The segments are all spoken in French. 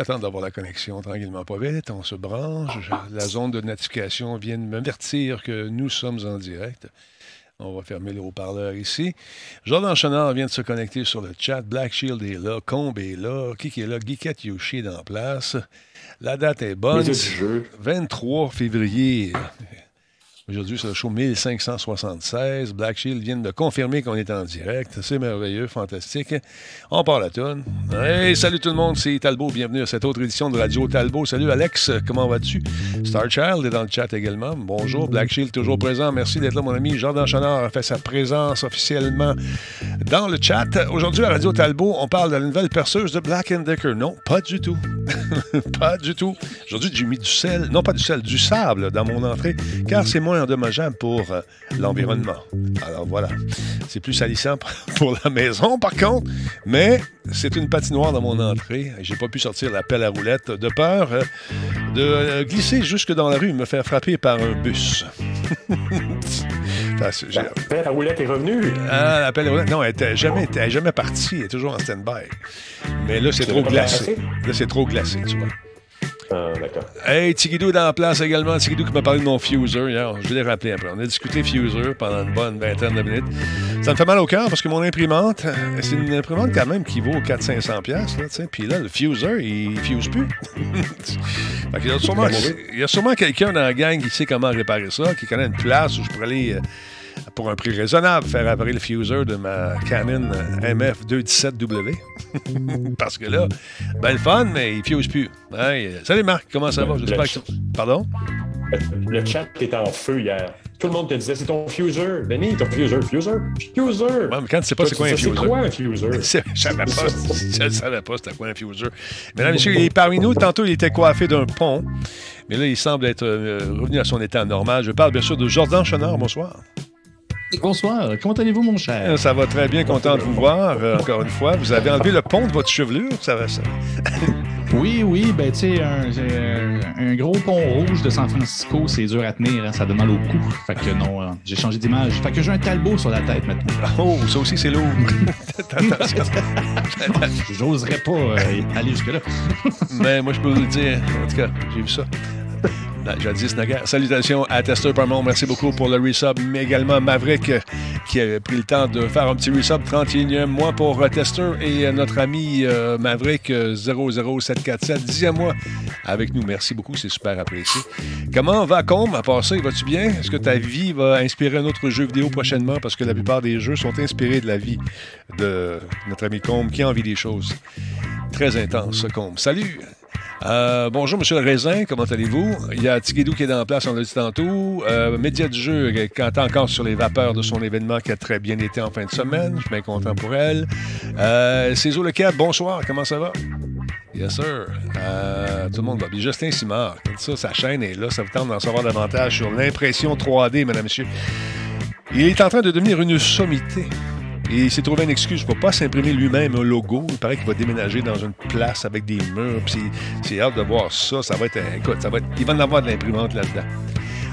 attendre d'avoir la connexion tranquillement, pas vite. On se branche. La zone de notification vient de m'avertir que nous sommes en direct. On va fermer le haut-parleur ici. Jordan Chenard vient de se connecter sur le chat. Black Shield est là. Combe est là. Qui est là? Geekette Yoshi est en place. La date est bonne. 23 février. Aujourd'hui, c'est le show 1576. Black Shield vient de confirmer qu'on est en direct. C'est merveilleux, fantastique. On part la tonne. Hey, salut tout le monde, c'est Talbot. Bienvenue à cette autre édition de Radio Talbot. Salut Alex, comment vas-tu? Starchild est dans le chat également. Bonjour, Black Shield toujours présent. Merci d'être là, mon ami. Jordan Chanard a fait sa présence officiellement dans le chat. Aujourd'hui, à Radio Talbot, on parle de la nouvelle perceuse de Black Decker. Non, pas du tout. pas du tout. Aujourd'hui, j'ai mis du sel, non pas du sel, du sable dans mon entrée, car c'est moins endommageable pour euh, l'environnement. Alors voilà, c'est plus salissant pour la maison par contre, mais c'est une patinoire dans mon entrée. J'ai pas pu sortir la pelle à roulette de peur euh, de euh, glisser jusque dans la rue et me faire frapper par un bus. la pelle à roulette est revenue. Ah, la pelle à roulette. Non, elle n'est jamais, jamais partie. Elle est toujours en stand-by. Mais là, c'est trop glacé. Là, c'est trop glacé, tu vois. Ah, d'accord. Hey, Tigidou est dans la place également. Tigidou qui m'a parlé de mon fuser hier. Je l'ai rappelé après. On a discuté fuser pendant une bonne vingtaine de minutes. Ça me fait mal au cœur parce que mon imprimante, euh, c'est une imprimante quand même qui vaut 400-500$. Puis là, le fuser, il fuse plus. il, y a sûrement, quelqu'un dans la gang qui sait comment réparer ça, qui connaît une place où je pourrais aller euh, pour un prix raisonnable, faire réparer le fuser de ma Canon MF217W. Parce que là, ben le fun, mais il fuse plus. salut Marc, comment ça va? J'espère que... Pardon? Le chat était en feu hier. Tout le monde te disait, c'est ton fuser. Denis, ton fuser. Fuser? Fuser! Ouais, mais quand tu sais pas c'est quoi un fuser. C'est quoi un fuser? je savais pas. je ne savais pas c'était quoi un fuser. Mesdames et messieurs, il est parmi nous. Tantôt, il était coiffé d'un pont. Mais là, il semble être euh, revenu à son état normal. Je parle bien sûr de Jordan Chenard. Bonsoir. Bonsoir, comment allez-vous, mon cher? Ça va très bien, content de vous voir, euh, encore une fois. Vous avez enlevé le pont de votre chevelure, ça va, ça? oui, oui, ben, tu sais, un, gros pont rouge de San Francisco, c'est dur à tenir, hein, ça donne mal au cou. Fait que non, euh, j'ai changé d'image. Fait que j'ai un talbot sur la tête maintenant. Oh, ça aussi, c'est lourd. J'oserais pas euh, aller jusque-là. Mais moi, je peux vous le dire, en tout cas, j'ai vu ça. Jadis Nagar. Salutations à Tester Parmont. Merci beaucoup pour le resub. Mais également Maverick euh, qui a pris le temps de faire un petit resub 31e mois pour euh, Tester et euh, notre ami Maverick 00747 10e mois avec nous. Merci beaucoup. C'est super apprécié. Comment va Combe? À part ça? Vas-tu bien? Est-ce que ta vie va inspirer un autre jeu vidéo prochainement? Parce que la plupart des jeux sont inspirés de la vie de notre ami Combe qui a envie des choses très intenses, Combe. Salut! Euh, bonjour, Monsieur le Raisin, comment allez-vous? Il y a Tigidou qui est la place, on l'a dit tantôt. Euh, média du jeu, quand encore sur les vapeurs de son événement qui a très bien été en fin de semaine. Je suis bien content pour elle. Euh, Cézo Le Cap, bonsoir, comment ça va? Yes, sir. Euh, tout le monde va bien. Justin Simard, ça, sa chaîne est là. Ça vous tente d'en savoir davantage sur l'impression 3D, mesdames et messieurs. Il est en train de devenir une sommité. Et il s'est trouvé une excuse pour pas s'imprimer lui-même un logo. Il paraît qu'il va déménager dans une place avec des murs. Puis c'est hâte de voir ça. Ça va être. Écoute, ça va être, il va en avoir de l'imprimante là-dedans.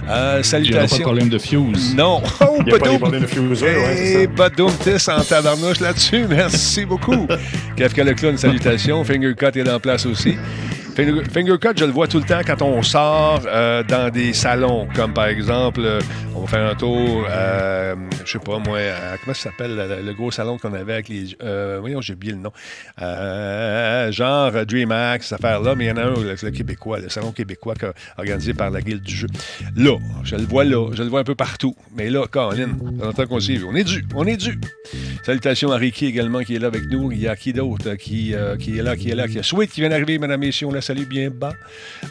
Euh, salutations. Il n'y a pas de problème de fuse. Non. Oh, il a pas de problème de fuse. Ouais, Badoumtis en tabarnouche là-dessus. Merci beaucoup. Kafka le clown, salutations. Fingercut est en place aussi. Fingercut, je le vois tout le temps quand on sort euh, dans des salons, comme par exemple, euh, on va faire un tour, euh, je sais pas moi, comment ça s'appelle le, gros salon qu'on avait avec les. voyons, j'ai oublié le nom. genre DreamHack, cette affaire-là, mais il y en a un, le, québécois, le salon québécois organisé par la Guilde du jeu. Là, je le vois là, je le vois un peu partout. Mais là, Colin, longtemps qu'on s'est vu. On est dû, on est dû. Salutations à Ricky également qui est là avec nous. Il y a qui d'autre qui, qui est là, qui est là, qui a Sweet qui vient d'arriver, mesdames et messieurs, salut bien bas,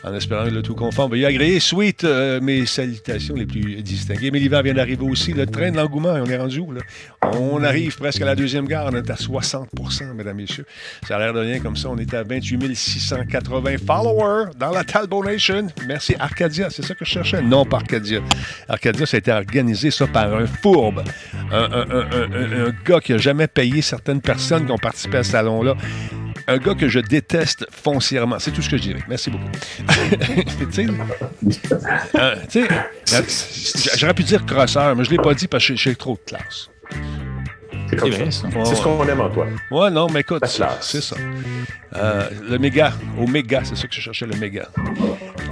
en espérant le tout conforme. Veuillez agréer, sweet, euh, mes salutations les plus distinguées. Mais l'hiver vient d'arriver aussi. Le train de l'engouement, on est rendu où? Là? On arrive presque à la deuxième gare. On est à 60% mesdames, messieurs. Ça a l'air de rien comme ça. On est à 28 680 followers dans la Talbot Nation. Merci, Arcadia. C'est ça que je cherchais? Non, pas Arcadia. Arcadia, ça a été organisé, ça, par un fourbe. Un, un gars qui n'a jamais payé certaines personnes qui ont participé à ce salon-là un gars que je déteste foncièrement. C'est tout ce que je dirais. Merci beaucoup. tu sais, j'aurais pu dire crosseur, mais je ne l'ai pas dit parce que j'ai trop de classe. C'est comme C'est vrai, ça. ça. Ouais, C'est ce qu'on aime en toi. Ouais, non, mais écoute, c'est ça. Euh, le méga, au méga, c'est ça que je cherchais, le méga.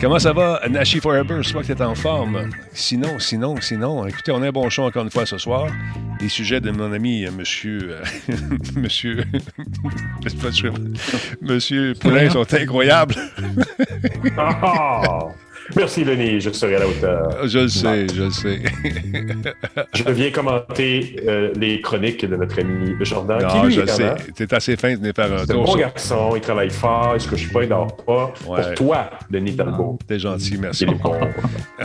Comment ça va, Nashi Forever? J'espère que tu es en forme. Sinon, sinon, sinon, écoutez, on a un bon show encore une fois ce soir. Les sujets de mon ami, euh, monsieur. euh, monsieur. monsieur Poulain sont incroyables. Ah! Merci, Denis. Je serai à la hauteur. Je le sais, je le sais. Je viens commenter euh, les chroniques de notre ami Jordan, qui non, lui je est le sais. T'es assez fin de venir faire un C'est un tour. bon ça. garçon, il travaille fort, il se couche pas, il dort pas? Ouais. Pour toi, Denis Talbot. T'es gentil, merci C'est bon.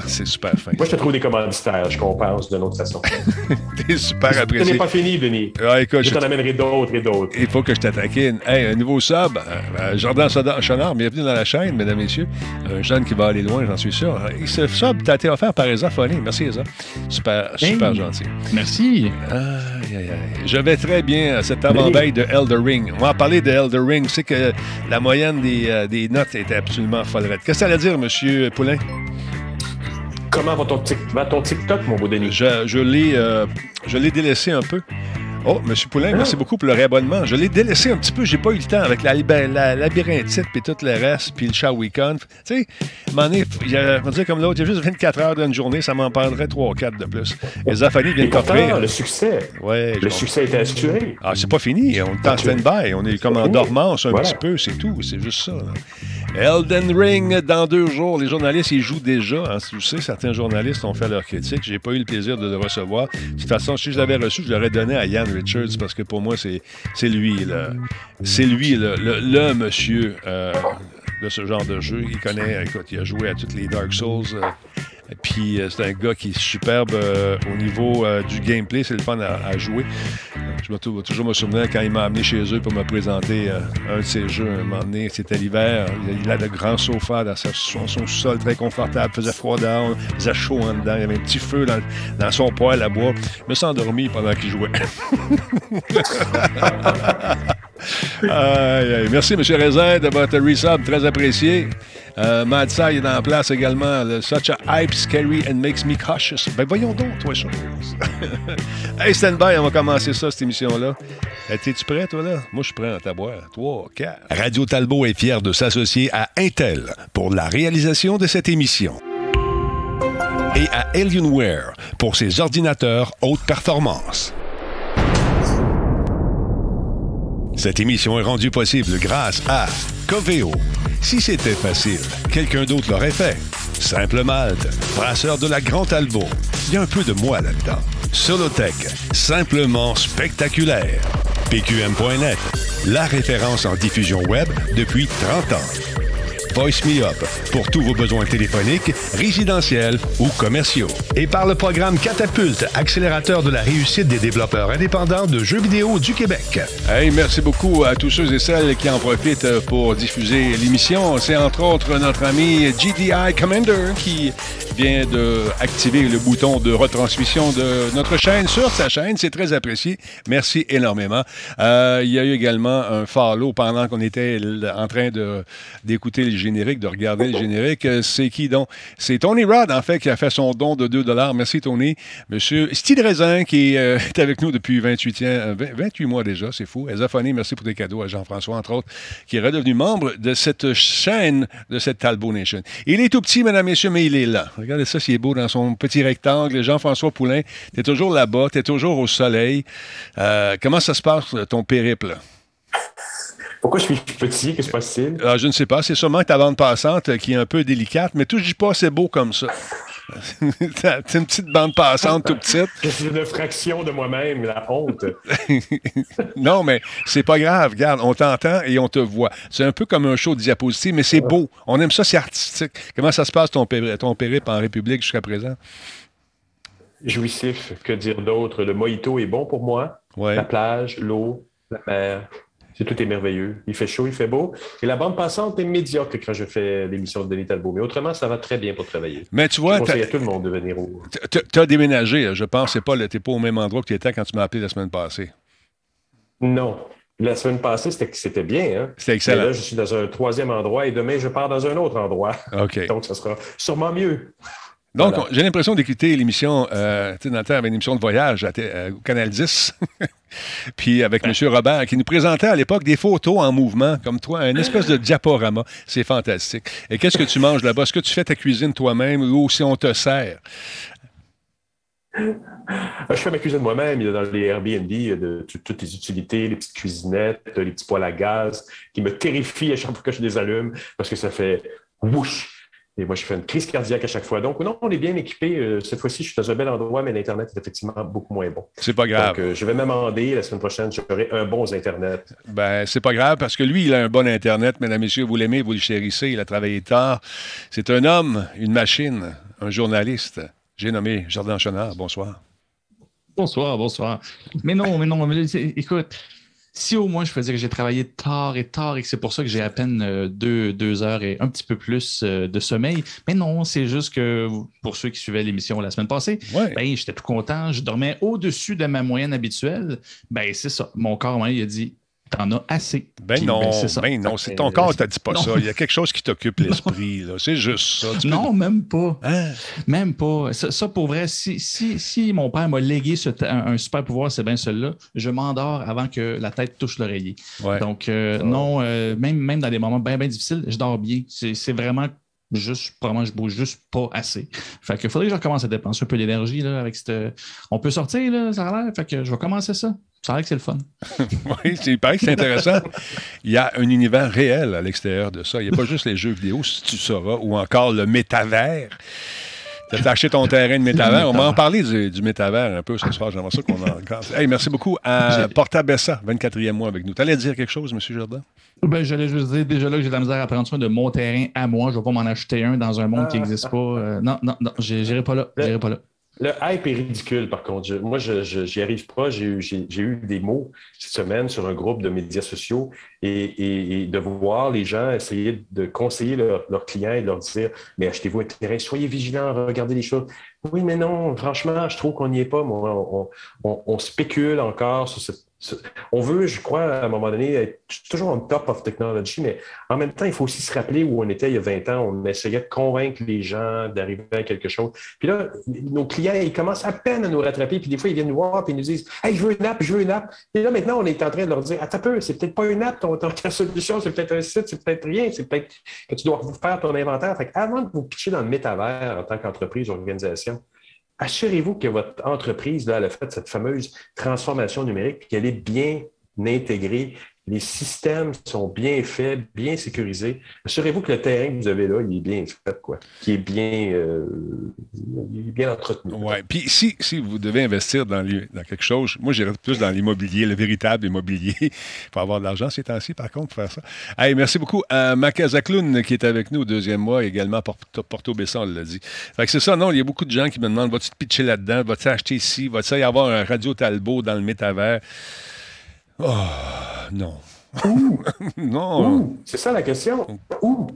C'est super fin. Moi, je te trouve des commanditaires, je compense d'une autre façon. T'es super Ce n'est apprécié. pas fini, Denis. Ah, écoute, Je je t'en amènerai d'autres et d'autres. Il faut que je t'attaquine. Hey, un nouveau sub, euh, euh, Jordan Chonard, bienvenue dans la chaîne, mesdames, messieurs. Un jeune qui va aller loin, j'en suis sûr. Et ce sub t'a été offert par Esa Foley. Merci, Esa. Super, super Hey. gentil. Merci. Aïe, aïe, aïe. Je vais très bien à cette avant-veille de Elder Ring. On va en parler de Elder Ring. C'est que la moyenne des, euh, des notes était absolument follerette. Qu'est-ce que ça allait dire, monsieur Poulain? Comment va ton, tic- va ton TikTok, mon beau Denis? Je, je l'ai euh, je l'ai délaissé un peu. Oh, M. Poulain, merci beaucoup pour le réabonnement. Je l'ai délaissé un petit peu. J'ai pas eu le temps avec la, la labyrinthite puis tout le reste, puis le chat week-end. Tu sais, y a- on va dire comme l'autre, il y a juste 24 heures d'une journée, ça m'en prendrait 3 ou 4 de plus. Les Et viennent t'offrir. le succès, Ouais, le succès était assuré. Ah, c'est pas fini. On est en stand-by. On est comme en dormance un petit peu, c'est tout. C'est juste ça. Elden Ring, dans deux jours. Les journalistes, ils jouent déjà. Hein, tu sais, certains journalistes ont fait leur critique. J'ai pas eu le plaisir de le recevoir. De toute façon, si je l'avais reçu, je l'aurais donné à Richards parce que pour moi, c'est lui. C'est lui, le monsieur euh, de ce genre de jeu. Il connaît, écoute, il a joué à toutes les Dark Souls. euh, puis euh, c'est un gars qui est superbe euh, au niveau euh, du gameplay. C'est le fun à, jouer. Je me toujours me souvenir quand il m'a amené chez eux pour me présenter un de ses jeux. Un moment donné, c'était l'hiver. Il a de grands sofas dans son, sol très confortable. Faisait froid dehors, il faisait chaud en dedans. Il y avait un petit feu dans, son poêle à bois. Je me suis endormi pendant qu'il jouait. Merci, M. Raisin, de votre resub, très apprécié. Euh, Mad Sai est en place également. Le Such a hype, scary and makes me cautious. Ben voyons donc, toi, chose. hey, stand by, on va commencer ça, cette émission-là. Euh, T'es-tu prêt, toi, là? Moi, je suis prêt à t'aboire. Trois, quatre. Radio Talbot est fier de s'associer à Intel pour la réalisation de cette émission. Et à Alienware pour ses ordinateurs haute performance. Cette émission est rendue possible grâce à Coveo. Si c'était facile, quelqu'un d'autre l'aurait fait. Simple Malte, brasseur de la Grand Talbot. Il y a un peu de moi là-dedans. Solotech, simplement spectaculaire. PQM.net, la référence en diffusion web depuis 30 ans. Voice Me Up pour tous vos besoins téléphoniques, résidentiels ou commerciaux. Et par le programme Catapulte, accélérateur de la réussite des développeurs indépendants de jeux vidéo du Québec. Hey, merci beaucoup à tous ceux et celles qui en profitent pour diffuser l'émission. C'est entre autres notre ami GDI Commander qui vient de activer le bouton de retransmission de notre chaîne sur sa chaîne. C'est très apprécié. Merci énormément. Euh, il y a eu également un follow pendant qu'on était en train d'écouter le générique, de regarder le générique. Euh, C'est qui donc? C'est Tony Rod, en fait, qui a fait son don de 2 Merci, Tony. Monsieur Steve Raisin, qui euh, est avec nous depuis 28, ans, euh, 20 28 mois déjà, c'est fou. Ezaphonie, merci pour tes cadeaux à Jean-François, entre autres, qui est redevenu membre de cette chaîne, de cette Talbot Nation. Il est tout petit, mesdames, messieurs, mais il est là. Regardez ça, c'est beau dans son petit rectangle. Jean-François Poulain, tu es toujours là-bas, tu es toujours au soleil. Euh, comment ça se passe, ton périple? Pourquoi je suis petit? Qu'est-ce qui se passe-t-il? Ah, je ne sais pas. C'est sûrement ta bande passante qui est un peu délicate, mais touche pas, c'est beau comme ça. C'est une petite bande passante tout petite. Suis une fraction de moi-même, la honte. Non, mais c'est pas grave. Regarde, on t'entend et on te voit. C'est un peu comme un show de diapositive, mais c'est beau. On aime ça, c'est artistique. Comment ça se passe ton, péri- ton périple en République jusqu'à présent? Jouissif, que dire d'autre? Le mojito est bon pour moi. Ouais. La plage, l'eau, la mer. C'est tout est merveilleux. Il fait chaud, il fait beau. Et la bande passante est médiocre quand je fais l'émission de Denis Talbot. Mais autrement, ça va très bien pour travailler. Mais tu Je vois, à tout le monde de venir au... t'as as déménagé. là. Je pense tu n'es pas au même endroit que tu étais quand tu m'as appelé la semaine passée. Non. La semaine passée, c'était bien. Hein? C'était excellent. Là, je suis dans un troisième endroit et demain, je pars dans un autre endroit. OK. Donc, ça sera sûrement mieux. Donc, j'ai l'impression d'écouter l'émission, euh, tu sais, dans le temps, avait une émission de voyage à, euh, au Canal 10, puis avec M. Robert, qui nous présentait à l'époque des photos en mouvement, comme toi, une espèce de diaporama. C'est fantastique. Et qu'est-ce que tu manges là-bas? Est-ce que tu fais ta cuisine toi-même ou si on te sert? Je fais ma cuisine moi-même. Il y a dans les Airbnb de, toutes les utilités, les petites cuisinettes, les petits poêles à gaz qui me terrifient à chaque fois que je les allume parce que ça fait whoosh et moi, je fais une crise cardiaque à chaque fois. Donc, non, on est bien équipé. Euh, cette fois-ci, je suis dans un bel endroit, mais l'Internet est effectivement beaucoup moins bon. C'est pas grave. Donc, euh, je vais m'amender la semaine prochaine, j'aurai un bon Internet. Ben, c'est pas grave parce que lui, il a un bon Internet. Mesdames, Messieurs, vous l'aimez, vous le chérissez. Il a travaillé tard. C'est un homme, une machine, un journaliste. J'ai nommé Jardin Chenard. Bonsoir. Bonsoir, bonsoir. Mais non, mais non, mais, écoute, si au moins je faisais que j'ai travaillé tard et tard et que c'est pour ça que j'ai à peine euh, deux, heures et un petit peu plus euh, de sommeil, mais non, c'est juste que pour ceux qui suivaient l'émission la semaine passée, ben, j'étais tout content, je dormais au-dessus de ma moyenne habituelle. Ben, c'est ça. Mon corps, il a dit T'en as assez. Ben non, ben, ben non, c'est ton corps, t'as dit pas ça. Il y a quelque chose qui t'occupe l'esprit. C'est juste ça. non, même pas. Hein? Même pas. Ça, pour vrai, si, si, mon père m'a légué un, super pouvoir, c'est bien celui-là, je m'endors avant que la tête touche l'oreiller. Donc, euh, non, euh, même, même dans des moments bien, bien difficiles, je dors bien. C'est vraiment juste, probablement, je bouge juste pas assez. Fait que faudrait que je recommence à dépenser un peu d'énergie, là, avec cette. On peut sortir, là, ça a l'air. Fait que je vais commencer ça. Ça l'air que c'est le fun. oui, il paraît que c'est intéressant. Il y a un univers réel à l'extérieur de ça. Il n'y a pas juste les jeux vidéo, si tu sauras, ou encore le métavers. Tu as acheté ton terrain de métavers. On va en parler du, métavers un peu ce soir. J'aimerais ça qu'on en. Hey, merci beaucoup à Porta Bessa, 24e mois avec nous. Tu allais dire quelque chose, M. Jardin? Ben, j'allais juste dire, déjà là que j'ai de la misère à prendre soin de mon terrain à moi. Je ne vais pas m'en acheter un dans un monde qui n'existe pas. Euh, non, non, non, j'irai pas là. J'irai pas là. Le hype est ridicule, par contre. moi, je n'y arrive pas. J'ai eu, des mots cette semaine sur un groupe de médias sociaux et, de voir les gens essayer de conseiller leurs clients et de leur dire Mais achetez-vous un terrain, soyez vigilants, regardez les choses. Oui, mais non, franchement, je trouve qu'on n'y est pas. Moi, on, spécule encore sur cette on veut, je crois, à un moment donné, être toujours on top of technology, mais en même temps, il faut aussi se rappeler où on était il y a 20 ans. On essayait de convaincre les gens d'arriver à quelque chose. Puis là, nos clients, ils commencent à peine à nous rattraper. Puis des fois, ils viennent nous voir et ils nous disent Hey, je veux une app, je veux une app. Et là, maintenant, on est en train de leur dire Attends peu, c'est peut-être pas une app, ton, ton, solution, c'est peut-être un site, c'est peut-être rien, c'est peut-être que tu dois faire ton inventaire. Fait avant de vous pitcher dans le métavers en tant qu'entreprise organisation, assurez-vous que votre entreprise, là, elle a fait cette fameuse transformation numérique, qu'elle est bien intégrée les systèmes sont bien faits, bien sécurisés. Assurez-vous que le terrain que vous avez là, il est bien fait, quoi. Qui est bien, euh, bien entretenu. Oui. Puis si, si vous devez investir dans, dans quelque chose, moi j'irais plus dans l'immobilier, le véritable immobilier. Il faut avoir de l'argent ces temps-ci, par contre, pour faire ça. Hey, merci beaucoup à Macazakloun qui est avec nous au deuxième mois, également Porto, Porto Besson, l'a dit. Fait que c'est ça, non, il y a beaucoup de gens qui me demandent, vas-tu te pitcher là-dedans? Vas-tu acheter ici? Vas-tu y avoir un radio Talbot dans le métavers? Oh, non. non. C'est ça la question. Où?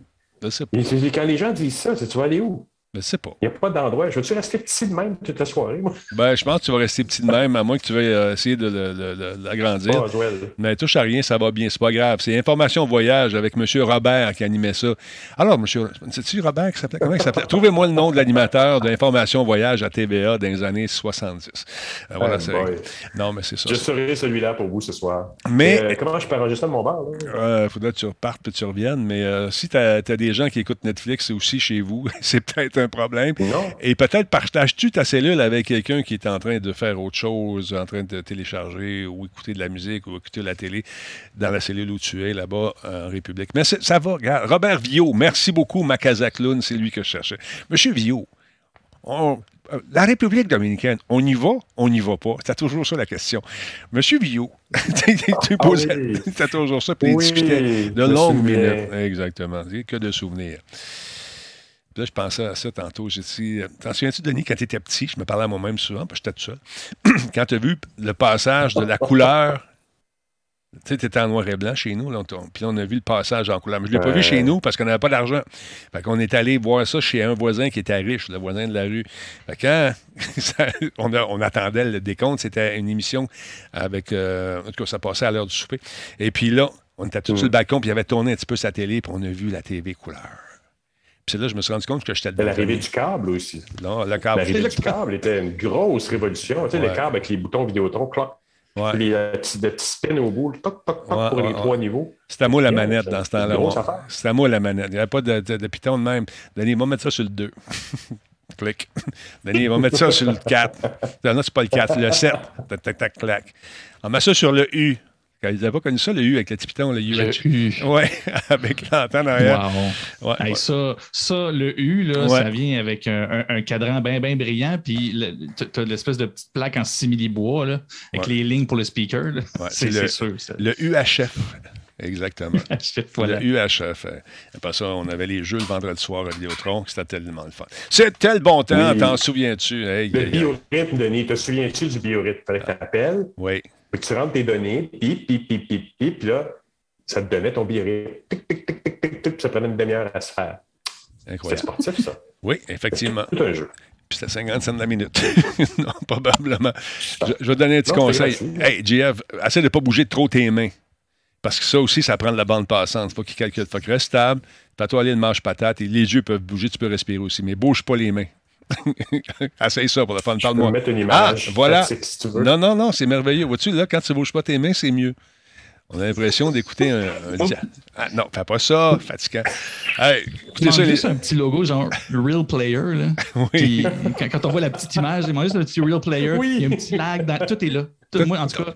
quand les gens disent ça, tu vas aller où? Je sais pas. Il n'y a pas d'endroit. Je veux-tu rester petit de même toute la soirée, moi? Ben, je pense que tu vas rester petit de même, à moins que tu veuilles euh, essayer de, l'agrandir. Mais touche à rien, ça va bien, c'est pas grave. C'est Information Voyage avec M. Robert qui animait ça. Alors, M. C'est-tu Robert qui s'appelait? Comment il s'appelait? Trouvez-moi le nom de l'animateur d'Information Voyage à TVA dans les années 70. Euh, voilà, c'est... Non, mais c'est ça. Je serai celui-là pour vous ce soir. Mais... Euh, comment je peux arranger ça de mon bar? Il faudrait que tu repartes et que tu reviennes. Mais si tu as, des gens qui écoutent Netflix aussi chez vous, c'est peut-être problème. Et peut-être partages-tu ta cellule avec quelqu'un qui est en train de faire autre chose, en train de télécharger ou écouter de la musique ou écouter la télé dans la cellule où tu es, là-bas, en République. Mais ça va, regarde. Robert Viau, merci beaucoup, Macazakloun, c'est lui que je cherchais. Monsieur Viau, euh, la République dominicaine, on y va, on n'y va pas? C'est toujours ça la question. Monsieur Viau, tu posais, ah toujours ça, puis de longues minutes. Exactement, que de souvenirs. Là, je pensais à ça tantôt. J'ai dit, euh, t'en souviens-tu, Denis, quand tu étais petit, je me parlais à moi-même souvent, parce que j'étais tout seul. quand tu as vu le passage de la couleur, tu sais, tu étais en noir et blanc chez nous, là, puis on a vu le passage en couleur. Mais je ne l'ai pas vu chez nous parce qu'on n'avait pas d'argent. Fait qu'on est allé voir ça chez un voisin qui était riche, le voisin de la rue. Fait quand on, attendait le décompte, c'était une émission avec. Euh, en tout cas, ça passait à l'heure du souper. Et puis là, on était tout sur le balcon, puis il avait tourné un petit peu sa télé, puis on a vu la TV couleur. Puis là, je me suis rendu compte que j'étais dedans. L'arrivée du câble aussi. Non, le câble. L'arrivée du câble était une grosse révolution. Tu sais, le câble avec les boutons Vidéotron, clac. Ouais. Les euh, petits, petits spins au bout, toc, toc, toc, pour les trois niveaux. C'était à moi la manette dans ce temps-là. C'était à moi la manette. Il n'y avait pas de, de, de, piton de même. Denis, va mettre ça sur le 2. Clic. Denis, va mettre ça sur le 4. Non, c'est pas le 4, le 7. Tac, tac, tac, clac. On met ça sur le U. Ils n'avaient pas connu ça, le U avec le petit piton, le U. Oui, avec l'antenne arrière. Wow. Ouais, Ça, ça, le U, là, ça vient avec un, un, cadran bien, bien brillant, puis tu as l'espèce de petite plaque en simili-bois, là, avec les lignes pour le speaker. c'est sûr. Le UHF. Exactement. Le UHF. Après ça, on avait les jeux le vendredi soir à Vidéotron, c'était tellement le fun. C'était le bon temps, t'en souviens-tu? le biorhythme, Denis, te souviens-tu du biorhythme? Fallait que tu appelles. Oui. Puis tu rentres tes données, puis, puis, puis, puis, puis, puis là, ça te donnait ton billet. Tic, tic, tic, tic, tic, tic, ça prenait une demi-heure à se faire. C'est sportif, ça. Oui, effectivement. C'est un jeu. Puis c'était 50 cents de la minute. non, probablement. Je, je, vais te donner un petit conseil. Hey, GF, essaie de ne pas bouger trop tes mains. Parce que ça aussi, ça prend de la bande passante. Il faut qu'il calcule. Il faut qu'il reste stable. Fais-toi aller une marche patate et les yeux peuvent bouger, tu peux respirer aussi. Mais bouge pas les mains. Essaye ça pour le fun. Parle-moi. mettre une image. Ah, voilà. Non, non, non, c'est merveilleux. Vois-tu, là, quand tu ne bouges pas tes mains, c'est mieux. On a l'impression d'écouter un, Ah, non, fais pas ça, fatigant. Hey, écoutez ça. juste un petit logo genre Real Player. Là, oui. quand, on voit la petite image, il juste un petit Real Player. Oui. Il y a un petit lag. Dans, tout est là. Tout, moi, en tout cas,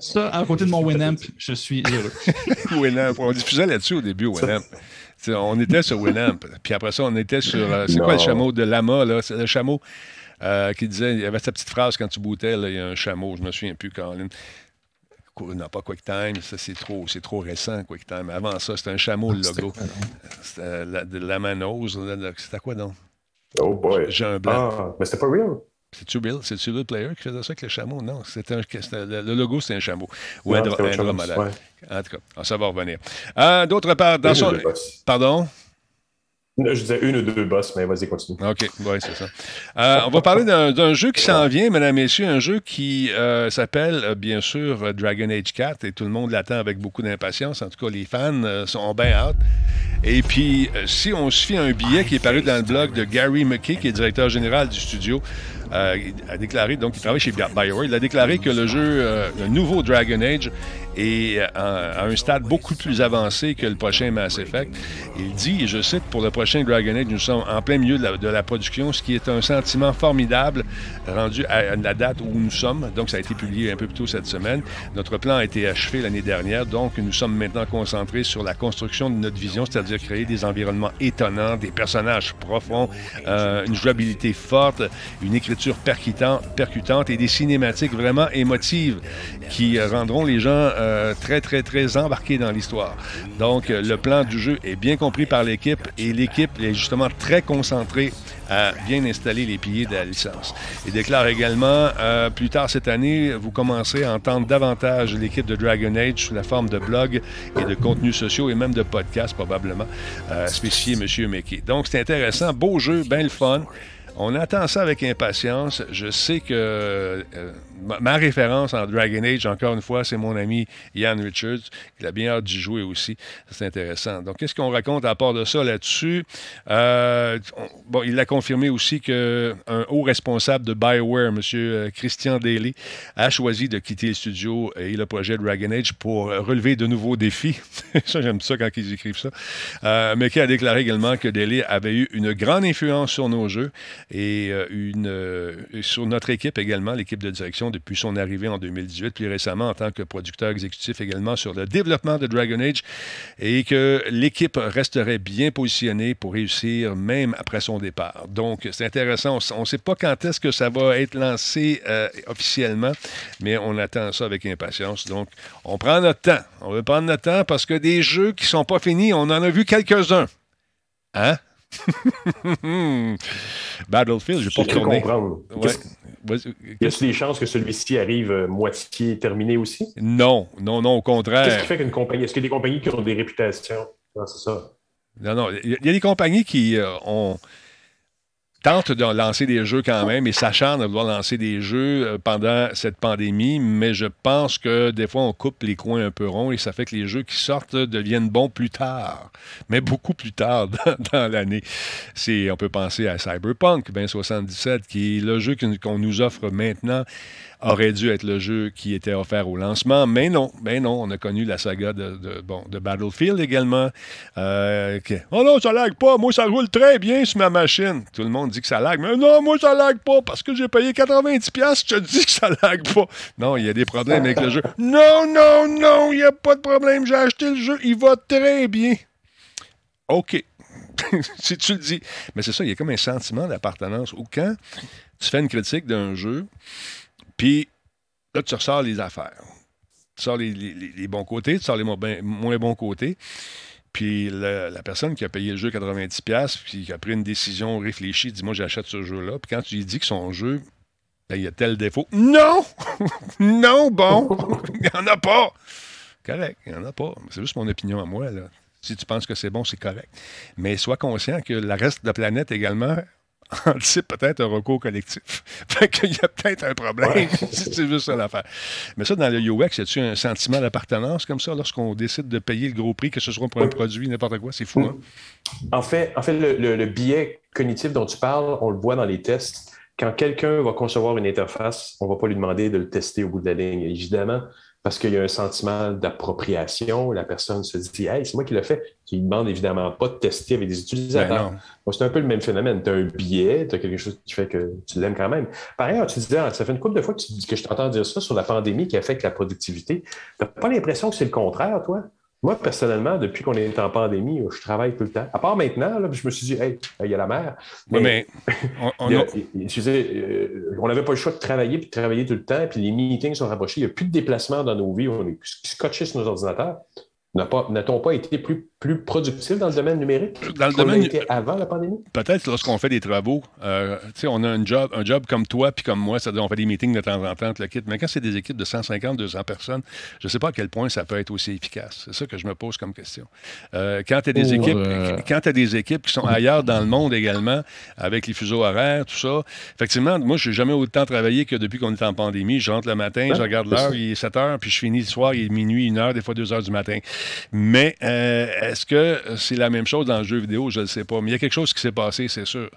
ça, à côté de mon Winamp, je suis heureux. Winamp. On diffusait là-dessus au début, Winamp. On était sur Winamp. Puis après ça, on était sur. Euh, c'est quoi le chameau de Lama, là? C'est le chameau euh, qui disait. Il y avait cette petite phrase quand tu boutais, là, il y a un chameau, je me souviens plus, Colin. Non, pas QuickTime, ça c'est trop, c'est trop récent, QuickTime. Avant ça, c'était un chameau, le logo. C'était la, de la manose. C'était quoi donc? Oh boy. J'ai un blanc. Ah, mais c'était pas real? C'est-tu Bill? C'est-tu le player qui faisait ça avec le chameau? Non, un, le logo, c'est un chameau. Ou un, dromadaire. En tout cas, ça va revenir. Euh, d'autre part, dans son. Pardon? Je disais une ou deux boss, mais vas-y, continue. OK, oui, c'est ça. Euh, on va parler d'un jeu qui s'en vient, mesdames et messieurs, un jeu qui euh, s'appelle, bien sûr, Dragon Age 4, et tout le monde l'attend avec beaucoup d'impatience. En tout cas, les fans sont bien hâte. Et puis, si on se fie à un billet qui est paru dans le blog de Gary McKay, qui est directeur général du studio, a déclaré, donc il travaille chez BioWare, il a déclaré que le jeu, le nouveau Dragon Age, et à, un stade beaucoup plus avancé que le prochain Mass Effect. Il dit, et je cite, pour le prochain Dragon Age, nous sommes en plein milieu de la, production, ce qui est un sentiment formidable rendu à, la date où nous sommes. Donc, ça a été publié un peu plus tôt cette semaine. Notre plan a été achevé l'année dernière, donc nous sommes maintenant concentrés sur la construction de notre vision, c'est-à-dire créer des environnements étonnants, des personnages profonds, euh, une jouabilité forte, une écriture percutante, percutante et des cinématiques vraiment émotives qui rendront les gens euh, très, très, très embarqué dans l'histoire. Donc, euh, le plan du jeu est bien compris par l'équipe et l'équipe est justement très concentrée à bien installer les piliers de la licence. Il déclare également, euh, plus tard cette année, vous commencerez à entendre davantage l'équipe de Dragon Age sous la forme de blogs et de contenus sociaux et même de podcasts probablement, euh, spécifié M. Mickey. Donc c'est intéressant, beau jeu, bien le fun. On attend ça avec impatience. Je sais que euh, ma référence en Dragon Age, encore une fois, c'est mon ami Ian Richards. Il a bien hâte d'y jouer aussi. C'est intéressant. Donc, qu'est-ce qu'on raconte à part de ça là-dessus? Euh, bon, il a confirmé aussi qu'un haut responsable de BioWare, M. Euh, Christian Daly, a choisi de quitter le studio et le projet Dragon Age pour relever de nouveaux défis. ça, j'aime ça quand ils écrivent ça. Euh, mais qui a déclaré également que Daly avait eu une grande influence sur nos jeux et une, sur notre équipe également, l'équipe de direction depuis son arrivée en 2018, puis récemment en tant que producteur exécutif également sur le développement de Dragon Age, et que l'équipe resterait bien positionnée pour réussir même après son départ. Donc, c'est intéressant. On ne sait pas quand est-ce que ça va être lancé euh, officiellement, mais on attend ça avec impatience. Donc, on prend notre temps. On veut prendre notre temps parce que des jeux qui ne sont pas finis, on en a vu quelques-uns. Hein? Battlefield, je vais pas retourner. Y a-t-il des chances que celui-ci arrive euh, moitié terminé aussi? Non, non, non, au contraire. Qu'est-ce qui fait qu'une compagnie. Est-ce qu'il y a des compagnies qui ont des réputations? Non, c'est ça. Non, non. Il y, a des compagnies qui euh, ont tente de lancer des jeux quand même et s'acharne de vouloir lancer des jeux euh, pendant cette pandémie, mais je pense que des fois, on coupe les coins un peu ronds et ça fait que les jeux qui sortent deviennent bons plus tard, mais beaucoup plus tard dans, l'année. on peut penser à Cyberpunk 2077, qui est le jeu qu'on nous offre maintenant aurait dû être le jeu qui était offert au lancement, mais non, mais non, on a connu la saga de, bon, de Battlefield également. Euh, oh non, ça lag pas, moi ça roule très bien sur ma machine. Tout le monde dit que ça lag, mais non, moi ça lag pas parce que j'ai payé 90$, je te dis que ça lag pas. Non, il y a des problèmes avec le jeu. Non, non, non, il n'y a pas de problème, j'ai acheté le jeu, il va très bien. OK. si tu le dis. Mais c'est ça, il y a comme un sentiment d'appartenance. Ou quand tu fais une critique d'un jeu, puis là, tu ressors les affaires. Tu sors les, bons côtés, tu sors les moins, bons côtés. Puis la, personne qui a payé le jeu 90$, puis qui a pris une décision réfléchie, dit Moi, j'achète ce jeu-là. Puis quand tu lui dis que son jeu, ben, il y a tel défaut. Non Non, bon Il n'y en a pas Correct, il n'y en a pas. C'est juste mon opinion à moi. Si tu penses que c'est bon, c'est correct. Mais sois conscient que le reste de la planète également anticipe peut-être un recours collectif. fait qu'il y a peut-être un problème, c'est juste ça l'affaire. Mais ça, dans le UX, y a-tu un sentiment d'appartenance comme ça lorsqu'on décide de payer le gros prix, que ce soit pour un produit, n'importe quoi? C'est fou, hein? En fait, en fait le, le, biais cognitif dont tu parles, on le voit dans les tests. Quand quelqu'un va concevoir une interface, on ne va pas lui demander de le tester au bout de la ligne. Évidemment, parce qu'il y a un sentiment d'appropriation. La personne se dit Hey, c'est moi qui l'ai fait. Qui ne demande évidemment pas de tester avec des utilisateurs. Ben c'est un peu le même phénomène. Tu as un billet, tu as quelque chose qui fait que tu l'aimes quand même. Par ailleurs, tu disais, ça fait une couple de fois que, que je t'entends dire ça sur la pandémie qui affecte la productivité. Tu n'as pas l'impression que c'est le contraire, toi? Moi, personnellement, depuis qu'on est en pandémie, je travaille tout le temps. À part maintenant, là, je me suis dit, hey, il y a la mer. Mais, on, n'avait pas le choix de travailler puis de travailler tout le temps, puis les meetings sont rapprochés. Il n'y a plus de déplacement dans nos vies. On est scotchés sur nos ordinateurs. N'a-t-on pas été plus, plus productif dans le domaine numérique dans le domaine avant la pandémie? Peut-être lorsqu'on fait des travaux. Euh, on a un job, un job comme toi puis comme moi, c'est-à-dire on fait des meetings de temps en temps, le kit. Mais quand c'est des équipes de 150, 200 personnes, je ne sais pas à quel point ça peut être aussi efficace. C'est ça que je me pose comme question. Euh, quand tu as des équipes, quand as des équipes qui sont ailleurs dans le monde également, avec les fuseaux horaires, tout ça, effectivement, moi, je n'ai jamais autant travaillé que depuis qu'on est en pandémie. Je rentre le matin, je regarde l'heure, il est 7 heures, puis je finis le soir, il est minuit, une heure, des fois 2 heures du matin. Mais euh, est-ce que c'est la même chose dans le jeu vidéo? Je ne sais pas. Mais il y a quelque chose qui s'est passé, c'est sûr.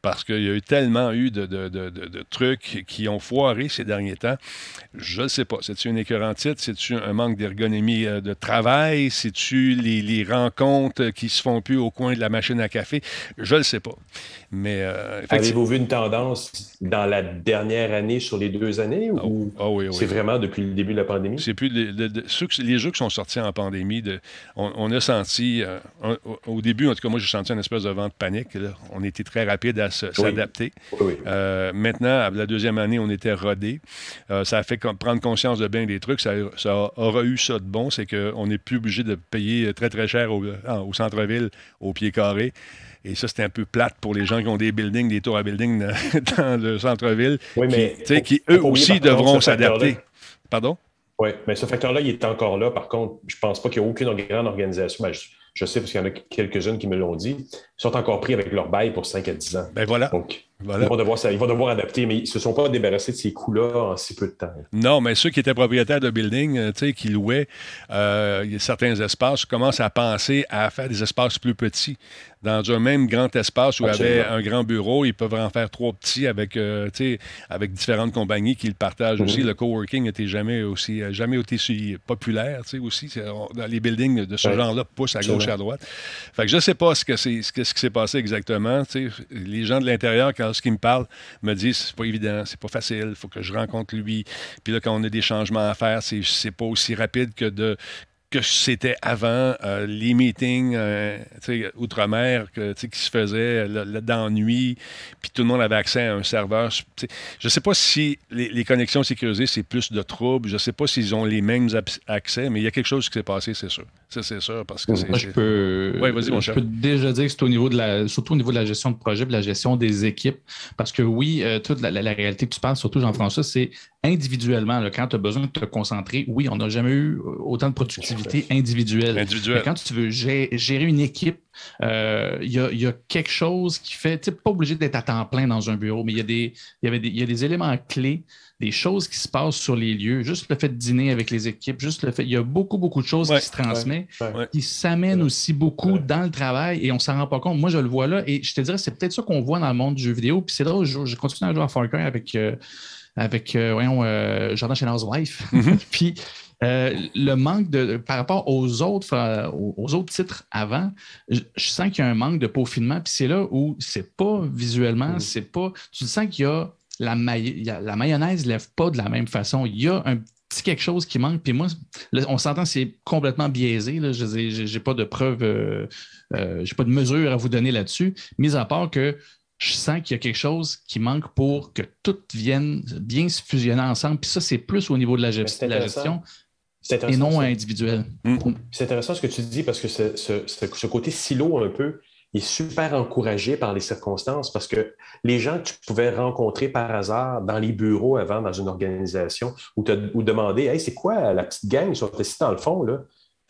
Parce qu'il y a eu tellement eu de, trucs qui ont foiré ces derniers temps. Je ne sais pas. C'est-tu une écœurantite? C'est-tu un manque d'ergonomie euh, de travail? C'est-tu les, rencontres qui se font plus au coin de la machine à café? Je ne sais pas. Mais euh, Avez-vous vu une tendance dans la dernière année sur les deux années ou ah ah c'est vraiment depuis le début de la pandémie? C'est plus les jeux qui sont sortis en pandémie. on, a senti, euh, au début, en tout cas, moi, j'ai senti une espèce de vent de panique. On était très rapide à s'adapter. Euh, maintenant, la deuxième année, on était rodé. ça a fait prendre conscience de bien des trucs. Ça, aura eu ça de bon, c'est qu'on n'est plus obligé de payer très, très cher au, au centre-ville, au pied carré. Et ça, c'était un peu plate pour les gens qui ont des buildings, des tours à buildings dans le centre-ville, qui, qui, eux aussi devront s'adapter. Pardon? Oui, mais ce facteur-là, il est encore là. Par contre, je ne pense pas qu'il y ait aucune grande organisation. Ben, je, sais parce qu'il y en a quelques-unes qui me l'ont dit, ils sont encore pris avec leur bail pour 5 à 10 ans. Ben voilà. Donc, Ils, vont devoir, ils, vont devoir, adapter, mais ils ne se sont pas débarrassés de ces coûts-là en si peu de temps. Non, mais ceux qui étaient propriétaires de buildings, euh, qui louaient euh, certains espaces, commencent à penser à faire des espaces plus petits dans un même grand espace où il y avait un grand bureau, ils peuvent en faire trois petits avec, euh, avec différentes compagnies qui le partagent aussi. Mhm. Le coworking n'était jamais aussi jamais aussi populaire aussi. Les buildings de ce genre-là poussent à gauche et à droite. Fait que je ne sais pas ce, que c'est, ce, qui s'est passé exactement. Les gens de l'intérieur, quand ce qu'ils me parlent, me disent c'est pas évident, c'est pas facile, il faut que je rencontre lui. Puis là, quand on a des changements à faire, c'est pas aussi rapide que de que c'était avant euh, les meetings euh, outre-mer qui se faisaient d'ennui, puis tout le monde avait accès à un serveur. Je ne sais pas si les, connexions sécurisées, c'est plus de troubles. Je ne sais pas s'ils ont les mêmes accès, mais il y a quelque chose qui s'est passé, c'est sûr. Ça, c'est sûr, parce que c'est... je peux, vas-y, mon je peux déjà dire que c'est au niveau de la, surtout au niveau de la gestion de projet, de la gestion des équipes, parce que oui, euh, toute la, réalité que tu parles, surtout Jean-François, c'est individuellement, quand tu as besoin de te concentrer, oui, on n'a jamais eu autant de productivité individuelle. Individuelle. quand tu veux gérer une équipe, euh, il y, a quelque chose qui fait, tu n'es pas obligé d'être à temps plein dans un bureau, mais il y, a des, y, avait des, y a des éléments clés, des choses qui se passent sur les lieux, juste le fait de dîner avec les équipes, juste le fait, il y a beaucoup, beaucoup de choses qui se transmettent, qui s'amènent aussi beaucoup dans le travail et on ne s'en rend pas compte. Moi, je le vois là et je te dirais, c'est peut-être ça qu'on voit dans le monde du jeu vidéo. Puis c'est drôle, je, je continue à jouer à Far Cry avec. Euh, avec euh, voyons, euh, Jordan Chenard's Wife. Mm-hmm. Puis euh, le manque de. Par rapport aux autres, aux, autres titres avant, je, sens qu'il y a un manque de peaufinement. Puis c'est là où c'est pas visuellement, mm-hmm. c'est pas. Tu sens qu'il y a la, la mayonnaise ne lève pas de la même façon. Il y a un petit quelque chose qui manque. Puis moi, on s'entend, c'est complètement biaisé. Je n'ai pas de preuves, euh, j'ai pas de mesure à vous donner là-dessus, mis à part que je sens qu'il y a quelque chose qui manque pour que tout vienne bien se fusionner ensemble. Puis ça, c'est plus au niveau de la, gestion et non individuel. Mm. C'est intéressant ce que tu dis parce que ce, côté silo un peu est super encouragé par les circonstances parce que les gens que tu pouvais rencontrer par hasard dans les bureaux avant, dans une organisation, ou, ou demander Hey, c'est quoi la petite gang? Qui sont assis dans le fond? Là?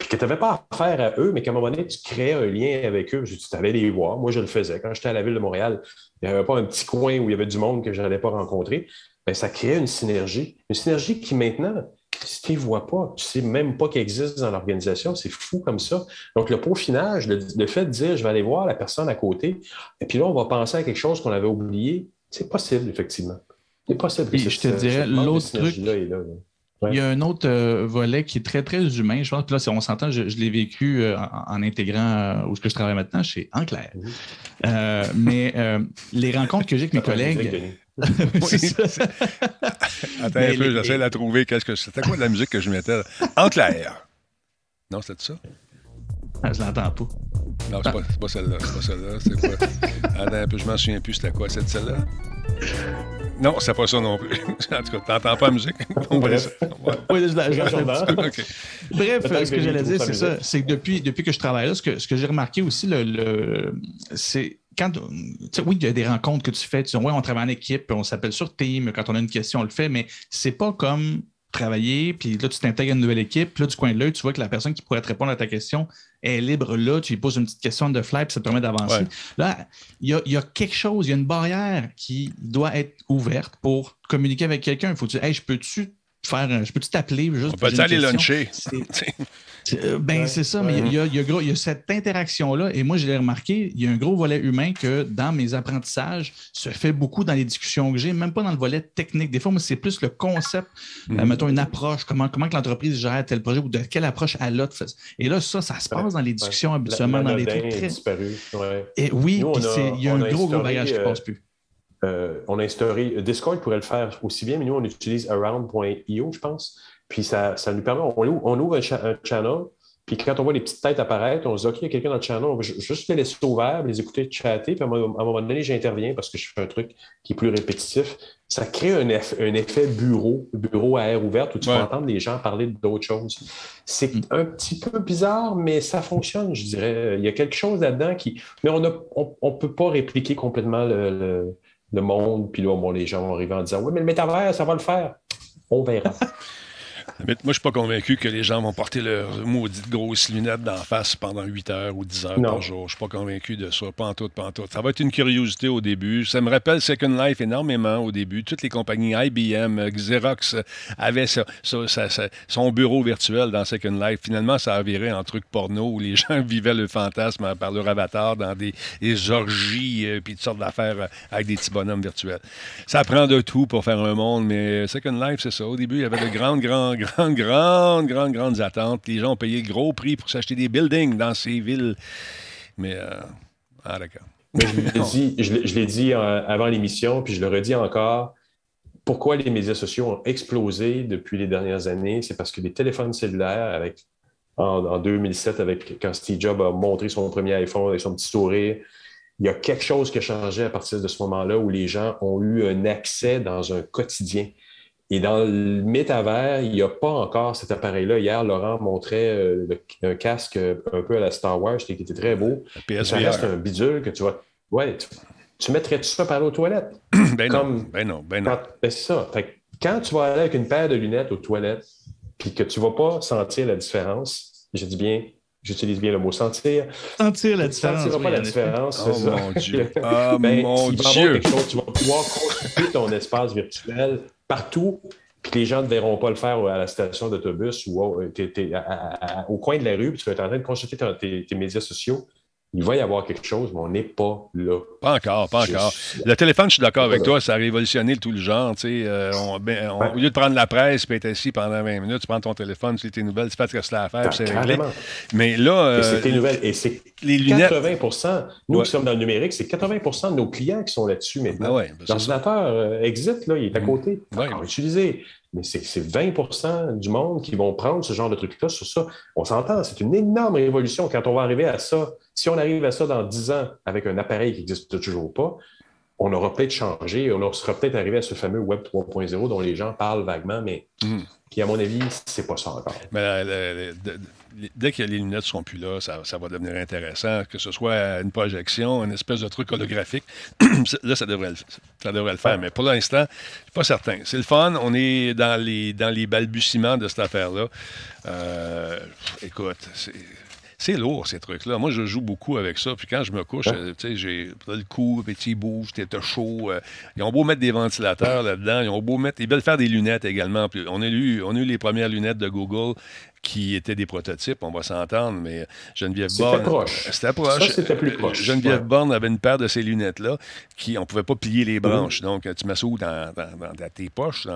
Puis que tu n'avais pas affaire à eux, mais qu'à un moment donné, tu créais un lien avec eux. Tu allais les voir. Moi, je le faisais. Quand j'étais à la ville de Montréal, il n'y avait pas un petit coin où il y avait du monde que je n'allais pas rencontrer. Bien, ça créait une synergie. Une synergie qui, maintenant, si tu ne vois pas, tu ne sais même pas qu'elle existe dans l'organisation. C'est fou comme ça. Donc, le peaufinage, le, le fait de dire je vais aller voir la personne à côté, et puis là, on va penser à quelque chose qu'on avait oublié, c'est possible, effectivement. C'est possible. je te dirais, l'autre truc. Il y a un autre euh, volet qui est très, très humain. Je pense que là, on s'entend, je, l'ai vécu euh, en, intégrant euh, où ce que je travaille maintenant, chez Enclair. mais les rencontres que j'ai avec mes collègues. Attends un peu, j'essaie de la trouver. Qu'est-ce que c'était quoi de la musique que je mettais? Enclair. Non, c'était ça? Je l'entends pas. Non, c'est pas, pas celle-là. C'est pas celle-là. C'est pas... Attends un peu, je m'en souviens plus. C'était quoi? C'est celle-là? Non, c'est pas ça non plus. en tout cas, t'entends pas la musique? bref. Oui, je, Bref, ce que j'allais dire, c'est ça. C'est que depuis, depuis que je travaille là, ce que, ce que j'ai remarqué aussi, le, c'est quand. Oui, il y a des rencontres que tu fais. Tu dis, ouais, on travaille en équipe, on s'appelle sur Team. Quand on a une question, on le fait, mais c'est pas comme travailler, puis là, tu t'intègres à une nouvelle équipe, puis là, du coin de l'œil, tu vois que la personne qui pourrait te répondre à ta question est libre là, tu lui poses une petite question de fly, puis ça te permet d'avancer. Là, il y a, quelque chose, il y a une barrière qui doit être ouverte pour communiquer avec quelqu'un. Il faut dire, hey, je peux-tu faire, je peux-tu t'appeler juste On peut aller luncher? Euh, ben, c'est ça, mais il y, a, cette interaction-là. Et moi, je l'ai remarqué, il y a un gros volet humain que dans mes apprentissages se fait beaucoup dans les discussions que j'ai, même pas dans le volet technique. Des fois, moi, c'est plus le concept, euh, mhm. mettons une approche, comment, comment que l'entreprise gère tel projet ou de quelle approche elle a. Et là, ça, ça se passe dans les discussions habituellement, dans les trucs très. Disparu. Et oui, il y a un gros, gros bagage qui ne passe plus. Euh, on a instauré, Discord pourrait le faire aussi bien, mais nous, on utilise around.io, je pense. Puis ça, ça nous permet, on, ouvre un, channel, puis quand on voit les petites têtes apparaître, on se dit, OK, il y a quelqu'un dans le channel, on va juste les laisser ouverts, les écouter chatter, puis à un moment donné, j'interviens parce que je fais un truc qui est plus répétitif. Ça crée un, un effet bureau, bureau à air ouverte, où tu peux entendre les gens parler d'autres choses. C'est un petit peu bizarre, mais ça fonctionne, je dirais. Il y a quelque chose là-dedans qui. Mais on ne on, peut pas répliquer complètement le, le, monde, puis là, bon, les gens vont arriver en disant Oui, mais le métavers, ça va le faire. On verra. Mais moi, je suis pas convaincu que les gens vont porter leurs maudites grosses lunettes d'en face pendant 8 heures ou 10 heures par jour. Je suis pas convaincu de ça. Pas en tout, pas en tout. Ça va être une curiosité au début. Ça me rappelle Second Life énormément au début. Toutes les compagnies IBM, Xerox avaient son bureau virtuel dans Second Life. Finalement, ça a viré en truc porno où les gens vivaient le fantasme par leur avatar dans des, orgies et euh, puis toutes sortes d'affaires euh, avec des petits bonhommes virtuels. Ça prend de tout pour faire un monde, mais Second Life, c'est ça. Au début, il y avait de grandes, grandes, grandes, grandes, grandes, grandes attentes. Les gens ont payé gros prix pour s'acheter des buildings dans ces villes. Mais, euh, ah, d'accord. je l'ai dit, euh, avant l'émission, puis je le redis encore. Pourquoi les médias sociaux ont explosé depuis les dernières années? C'est parce que les téléphones cellulaires, avec, en, 2007, avec, quand Steve Jobs a montré son premier iPhone avec son petit sourire, il y a quelque chose qui a changé à partir de ce moment-là où les gens ont eu un accès dans un quotidien. Et dans le métavers, il n'y a pas encore cet appareil-là. Hier, Laurent montrait euh, un casque un peu à la Star Wars qui était très beau. Ça reste un bidule que tu vas. Ouais, tu, mettrais-tu ça par aux toilettes? ben, non, ben non, ben non. Ben c'est ça. quand tu vas aller avec une paire de lunettes aux toilettes, puis que tu ne vas pas sentir la différence, je dis bien, j'utilise bien le mot sentir. Sentir la différence. Tu ne sentiras pas la différence. Oh mon Dieu. Oh ben, mon Dieu. Chose, tu vas pouvoir construire ton espace virtuel partout, puis les gens ne verront pas le faire à la station d'autobus ou au, au coin de la rue, puis tu vas être en train de consulter tes médias sociaux il va y avoir quelque chose, mais on n'est pas là. Pas encore, pas encore. Le téléphone, je suis d'accord avec toi, ça a révolutionné tout le genre. Euh, ben, Au lieu de prendre la presse et être assis pendant 20 minutes, tu prends ton téléphone, tu lis tes nouvelles, tu fais ce que c'est à faire, c'est réglé. Mais là. c'est tes nouvelles. Et c'est 80 Nous qui sommes dans le numérique, c'est 80% de nos clients qui sont là-dessus maintenant. Ben ben L'ordinateur euh, exit, là, il est à mm. côté. Ouais. utiliser mais c'est 20% du monde qui vont prendre ce genre de truc-là sur ça. On s'entend, c'est une énorme révolution. Quand on va arriver à ça, si on arrive à ça dans 10 ans avec un appareil qui n'existe toujours pas, on aura peut-être changé, on sera peut-être arrivé à ce fameux Web 3.0 dont les gens parlent vaguement, mais mm. qui, à mon avis, c'est pas ça encore. Mais, dès que les lunettes ne seront plus là, ça, va devenir intéressant, que ce soit une projection, une espèce de truc holographique. là, ça devrait, le, ça devrait le faire. Mais pour l'instant, je suis pas certain. C'est le fun. On est dans les, dans les balbutiements de cette affaire-là. Euh, écoute, c'est c'est lourd, ces trucs-là. Moi, je joue beaucoup avec ça. Puis quand je me couche, euh, tu sais, j'ai le cou, petit bouge, t'es chaud. Euh, ils ont beau mettre des ventilateurs là-dedans. Ils ont beau mettre. Ils veulent faire des lunettes également. on a eu, on a eu les premières lunettes de Google qui étaient des prototypes, on va s'entendre, mais Geneviève Borne. C'était proche. C'était proche. c'était plus proche. Geneviève Borne avait une paire de ces lunettes-là qui, on ne pouvait pas plier les branches. Donc, tu mets ça où? Dans, tes poches?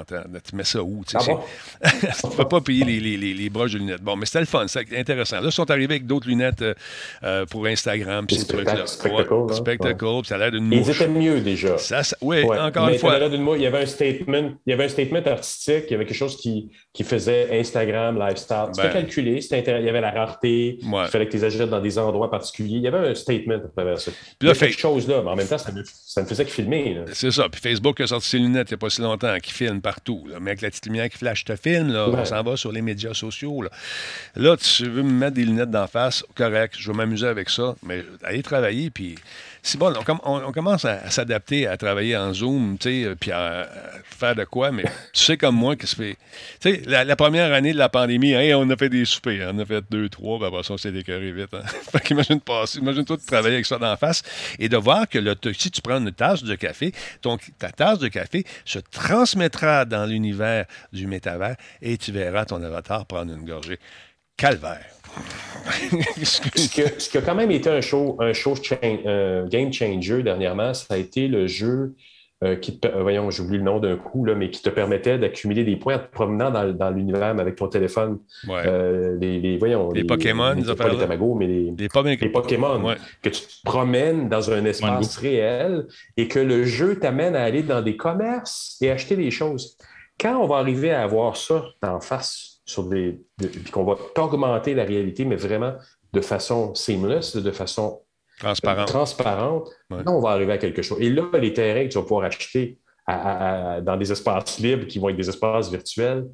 tu mets ça où? Tu ne ah peux pas plier les, les, les, broches de lunettes. Bon, mais c'était le fun, c'était intéressant. Là, ils sont arrivés avec d'autres lunettes euh, euh, pour Instagram, puis ces trucs-là. Spectacle. Ouais, spectacle, puis ça a l'air d'une mouche. Ils étaient mieux déjà. Ça, oui, encore une fois. Il y avait un statement, il y avait un statement artistique, il y avait quelque chose qui, qui faisait Instagram, lifestyle. C'était ben, calculé, il y avait la rareté, il fallait que tu les achètes dans des endroits particuliers. Il y avait un statement à travers ça. Puis là, quelque chose là, mais en même temps, ça, ne faisait que filmer. C'est ça. Puis Facebook a sorti ses lunettes il n'y a pas si longtemps, qui filme partout. Mais avec la petite lumière qui flash te filme, là, on s'en va sur les médias sociaux. Là. là, tu veux me mettre des lunettes d'en face, correct, je vais m'amuser avec ça, mais aller travailler, puis c'est bon, on, commence à, s'adapter à travailler en Zoom, tu sais, puis à, faire de quoi, mais tu sais comme moi que fait. Tu sais, la, première année de la pandémie, on a fait des soupers, on a fait deux, trois, puis après ça, on s'est vite. Hein. fait qu'imagine passer, imagine-toi de travailler avec ça d'en face et de voir que là, si tu prends une tasse de café, ta tasse de café se transmettra dans l'univers du métavers et tu verras ton avatar prendre une gorgée. Calvaire. ce, qui a quand même été un show, un show game changer dernièrement, ça a été le jeu euh, qui te, voyons, j'oublie le nom d'un coup, là, mais qui te permettait d'accumuler des points en te promenant dans, l'univers avec ton téléphone. Euh, les, voyons, les, Pokémon, les, pas les Tamagos, mais les, les Pokémon. Que tu te promènes dans un espace réel et que le jeu t'amène à aller dans des commerces et acheter des choses. Quand on va arriver à avoir ça en face sur des. puis qu'on va augmenter la réalité, mais vraiment de façon seamless, de façon transparente. transparente on va arriver à quelque chose. Et là, les terrains que tu vas pouvoir acheter dans des espaces libres qui vont être des espaces virtuels,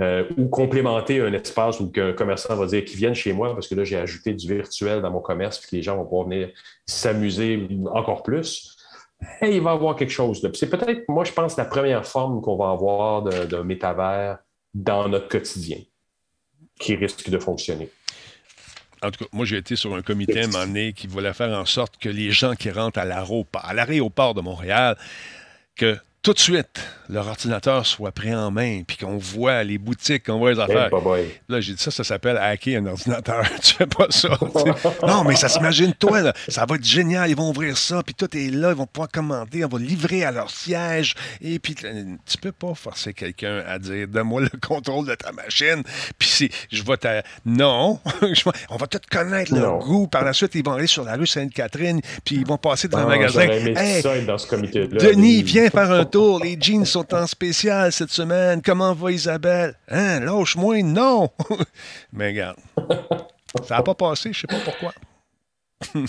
euh, ou complémenter un espace où un commerçant va dire qu'ils viennent chez moi parce que là, j'ai ajouté du virtuel dans mon commerce puis que les gens vont pouvoir venir s'amuser encore plus. Et il va y avoir quelque chose. C'est peut-être, moi, je pense, la première forme qu'on va avoir d'un métavers dans notre quotidien qui risque de fonctionner. En tout cas, moi, j'ai été sur un comité à un moment donné qui voulait faire en sorte que les gens qui rentrent à l'aéroport de Montréal, que tout de suite, leur ordinateur soit pris en main, puis qu'on voit les boutiques, qu'on voit les affaires. là, j'ai dit ça, ça s'appelle hacker un ordinateur. tu fais pas ça. non, mais ça s'imagine, toi, ça va être génial. Ils vont ouvrir ça, puis tout est là, ils vont pouvoir commander, on va livrer à leur siège. Et puis, tu peux pas forcer quelqu'un à dire Donne-moi le contrôle de ta machine, puis si je vais te. Non, on va tout connaître leur goût. Par la suite, ils vont aller sur la rue Sainte-Catherine, puis ils vont passer dans un ah, magasin. dans ce comité Denis, viens faire un les jeans sont en spécial cette semaine. Comment va Isabelle? Hein, lâche-moi, non! Mais regarde, ça n'a pas passé, je ne sais pas pourquoi.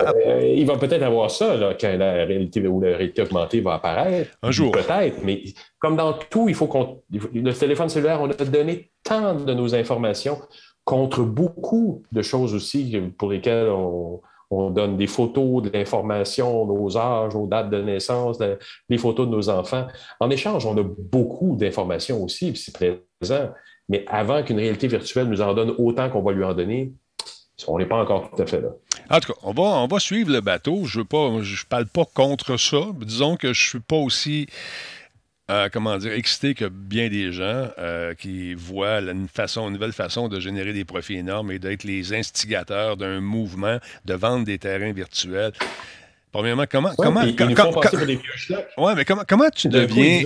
Euh, il va peut-être avoir ça quand la réalité ou la réalité augmentée va apparaître. Un jour. Peut-être, mais comme dans tout, il faut qu'on. Le téléphone cellulaire, on a donné tant de nos informations contre beaucoup de choses aussi pour lesquelles on, on donne des photos, de l'information, nos âges, nos dates de naissance, les photos de nos enfants. En échange, on a beaucoup d'informations aussi, puis c'est présent. Mais avant qu'une réalité virtuelle nous en donne autant qu'on va lui en donner, on n'est pas encore tout à fait là. En tout cas, on va, on va suivre le bateau. Je ne je parle pas contre ça. Disons que je ne suis pas aussi euh, comment dire, excité que bien des gens euh, qui voient une façon, une nouvelle façon de générer des profits énormes et d'être les instigateurs d'un mouvement de vendre des terrains virtuels. Premièrement, comment. comment, ouais, mais comment, comment tu deviens.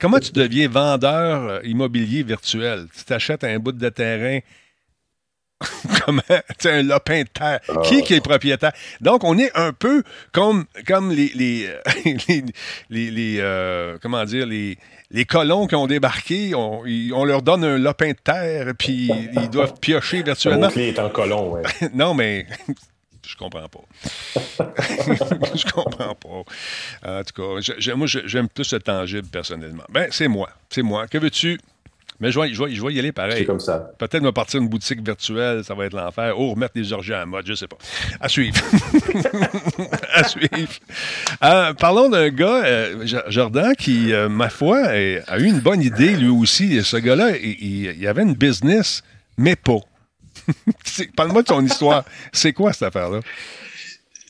comment tu deviens vendeur euh, immobilier virtuel? Tu t'achètes un bout de terrain Comment? un lopin de terre. Qui, qui est propriétaire? Donc, on est un peu comme, comme les, les, les, euh, comment dire, les, les colons qui ont débarqué, on, leur donne un lopin de terre, puis ils doivent piocher virtuellement. Le est en colon, ouais. non, mais je comprends pas. je comprends pas. En tout cas, moi, j'aime plus le tangible personnellement. Ben, c'est moi. C'est moi. Que veux-tu? Mais je vais, je, y aller pareil. C'est comme ça. Peut-être me partir une boutique virtuelle, ça va être l'enfer. Ou remettre des orgies en mode, je sais pas. À suivre. à suivre. Euh, parlons d'un gars, euh, Jordan, qui, euh, ma foi, a eu une bonne idée lui aussi. Ce gars-là, il, il avait une business, mais pas. Parle-moi de son histoire. C'est quoi cette affaire-là?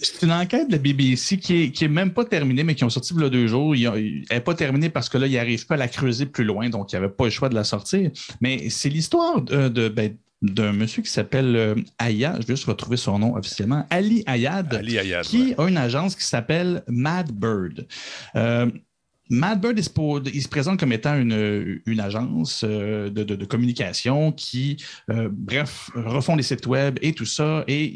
C'est une enquête de la BBC qui est, qui est même pas terminée, mais qui ont sorti il y a deux jours. elle n'est pas terminée parce que là, il n'arrive pas à la creuser plus loin, donc il n'y avait pas le choix de la sortir. Mais c'est l'histoire de, ben, d'un monsieur qui s'appelle euh, Ayad, je vais juste retrouver son nom officiellement, Ali Ayad, qui a une agence qui s'appelle Mad Bird. Euh, Mad Bird, il se, présente comme étant une, une agence euh, de, de, communication qui, bref, refont les sites web et tout ça. Et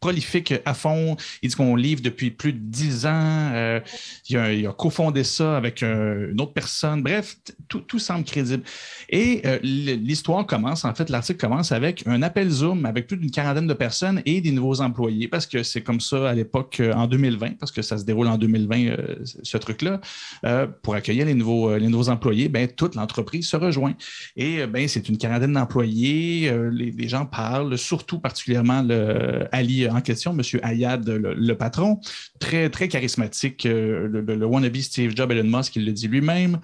prolifique à fond. Il dit qu'on livre depuis plus de dix ans. Euh, il, a, cofondé ça avec une autre personne. Bref, tout, semble crédible. Et euh, l'histoire commence, en fait, l'article commence avec un appel Zoom avec plus d'une quarantaine de personnes et des nouveaux employés, parce que c'est comme ça à l'époque euh, en 2020, parce que ça se déroule en 2020, ce truc-là. pour accueillir les nouveaux, les employés, ben, toute l'entreprise se rejoint. Et ben, c'est une quarantaine d'employés. Les, gens parlent, surtout particulièrement le Ali en question, M. Ayad, le, patron, très, très charismatique, euh, le, le, wannabe Steve Jobs, Elon Musk, il le dit lui-même.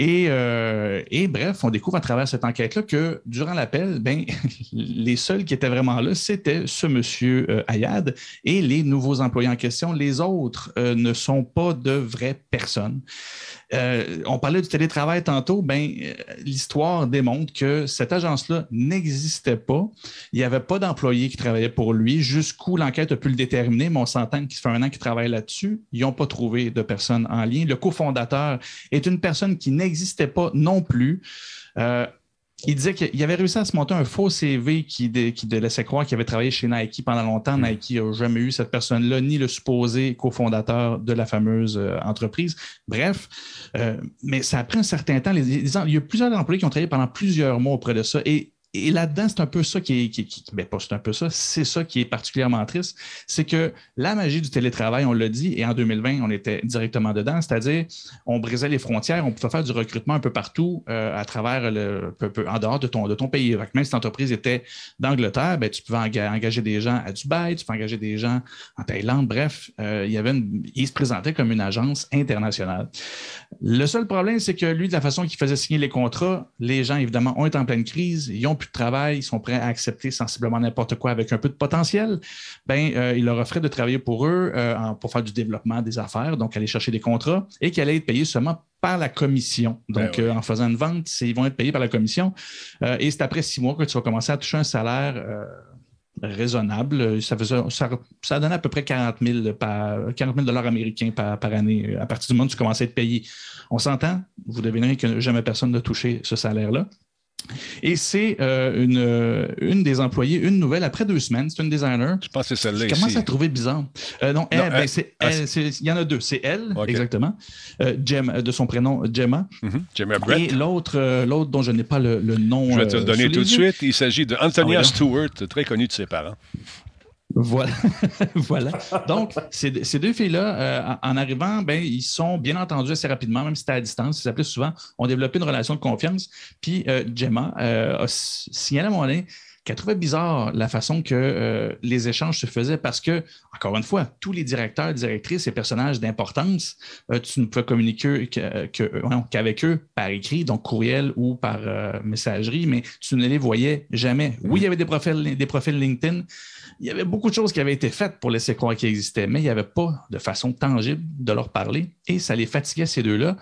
Euh, et, bref, on découvre à travers cette enquête-là que durant l'appel, ben, les seuls qui étaient vraiment là, c'était ce monsieur euh, Ayad et les nouveaux employés en question. Les autres ne sont pas de vraies personnes. Euh, on parlait du télétravail tantôt. Ben, euh, l'histoire démontre que cette agence-là n'existait pas. Il n'y avait pas d'employés qui travaillaient pour lui. Jusqu'où l'enquête a pu le déterminer, mais on s'entend qu'il fait un an qu'il travaille là-dessus. Ils n'ont pas trouvé de personne en lien. Le cofondateur est une personne qui n'existait pas non plus. Euh, il disait qu'il avait réussi à se monter un faux CV qui, qui laissait croire qu'il avait travaillé chez Nike pendant longtemps. Hmm. Nike n'a jamais eu cette personne-là, ni le supposé cofondateur de la fameuse euh, entreprise. Bref, euh, mais ça a pris un certain temps. il y a plusieurs employés qui ont travaillé pendant plusieurs mois auprès de ça. Et et là-dedans, c'est un peu ça qui est, ben, c'est un peu ça, c'est ça qui est particulièrement triste, c'est que la magie du télétravail, on l'a dit, et en 2020, on était directement dedans, c'est-à-dire on brisait les frontières, on pouvait faire du recrutement un peu partout euh, à travers le, en dehors de ton, de ton pays. Même si l'entreprise était d'Angleterre, ben, tu pouvais engager des gens à Dubaï, tu pouvais engager des gens en Thaïlande, bref, euh, il y avait il se présentait comme une agence internationale. Le seul problème, c'est que lui, de la façon qu'il faisait signer les contrats, les gens, évidemment, ont été en pleine crise, ils ont de travail, ils sont prêts à accepter sensiblement n'importe quoi avec un peu de potentiel, ben, euh, il leur offrait de travailler pour eux euh, pour faire du développement des affaires, donc aller chercher des contrats et qui allaient être payés seulement par la commission. Ben donc, euh, en faisant une vente, ils vont être payés par la commission. et c'est après six mois que tu vas commencer à toucher un salaire raisonnable. Ça, faisait, ça, donnait à peu près 40 000, par, 40 dollars américains par, par, année. À partir du moment où tu commençais à être payé. On s'entend, vous devinerez que jamais personne n'a touché ce salaire-là. Et c'est euh, une, euh, une des employées, une nouvelle, après deux semaines, c'est une designer. Je pense que c'est celle-là. Je commence à trouver bizarre? Euh, non, ben, ah, il y en a deux. C'est elle, exactement, de son prénom Gemma. Mm-hmm. Gemma Brett. Et l'autre, l'autre dont je n'ai pas le, nom. Je vais te le donner tout de suite. Il s'agit de Antonia ah Stewart, très connue de ses parents. Voilà. voilà. Donc, ces, deux filles-là, euh, en arrivant, ben, ils sont bien entendus assez rapidement, même si c'était à distance. Ils s'appelaient souvent, ont développé une relation de confiance. Puis, euh, Gemma euh, a signalé à mon nez qu'elle trouvait bizarre la façon que euh, les échanges se faisaient parce que, encore une fois, tous les directeurs, directrices et personnages d'importance, euh, tu ne pouvais communiquer qu'avec eux par écrit, donc courriel ou par messagerie, mais tu ne les voyais jamais. Oui, il y avait des profils LinkedIn. Il y avait beaucoup de choses qui avaient été faites pour laisser croire qu'ils existaient, mais il n'y avait pas de façon tangible de leur parler et ça les fatiguait, ces deux-là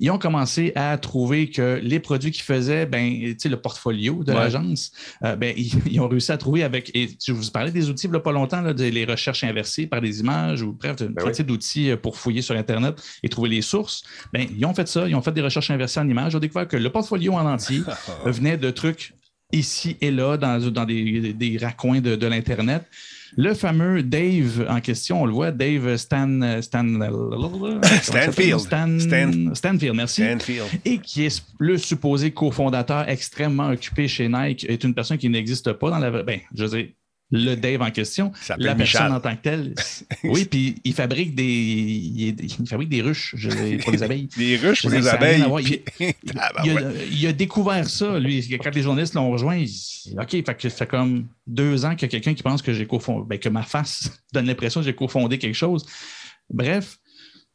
ils ont commencé à trouver que les produits qu'ils faisaient, ben, le portfolio de l'agence, euh, ben, ils, ont réussi à trouver avec, et je vous parlais des outils il n'y a pas longtemps, là, les recherches inversées par des images ou bref, une ben d'outils euh, pour fouiller sur Internet et trouver les sources. Ben, ils ont fait ça, ils ont fait des recherches inversées en images. Ils ont découvert que le portfolio en entier venait de trucs ici et là dans, dans des, des raccoins de, de l'Internet. Le fameux Dave en question, on le voit, Dave Stan, Stan Stanfield. Stanfield, merci. Et qui est le supposé cofondateur extrêmement occupé chez Nike, est une personne qui n'existe pas dans la vraie. Ben, je sais le Dave en question, la personne en tant que telle. oui, puis il fabrique des, il, fabrique des ruches pour les abeilles. des ruches pour les abeilles. Il, a, découvert ça, lui. Quand les journalistes l'ont rejoint, il dit OK, fait que ça fait comme deux ans qu'il y a quelqu'un qui pense que j'ai cofondé, ben, que ma face donne l'impression que j'ai cofondé quelque chose. Bref,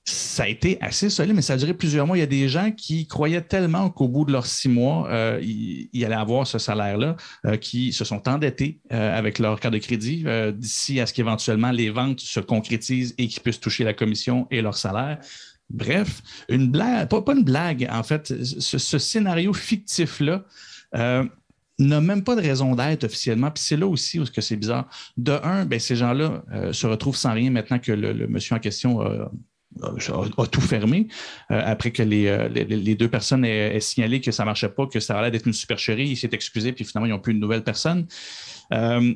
ça a été assez solide, mais ça a duré plusieurs mois. Il y a des gens qui croyaient tellement qu'au bout de leurs six mois, euh, ils, allaient avoir ce salaire-là, euh, qui se sont endettés euh, avec leur carte de crédit d'ici à ce qu'éventuellement les ventes se concrétisent et qu'ils puissent toucher la commission et leur salaire. Bref, une blague, pas, une blague, en fait, ce, scénario fictif-là n'a même pas de raison d'être officiellement. Puis c'est là aussi où c'est bizarre. De un, ben, ces gens-là se retrouvent sans rien maintenant que le, monsieur en question a, tout fermé euh, après que euh, les, deux personnes aient, signalé que ça ne marchait pas, que ça allait être une supercherie. Il s'est excusé, puis finalement, ils n'ont plus une nouvelle personne. Euh,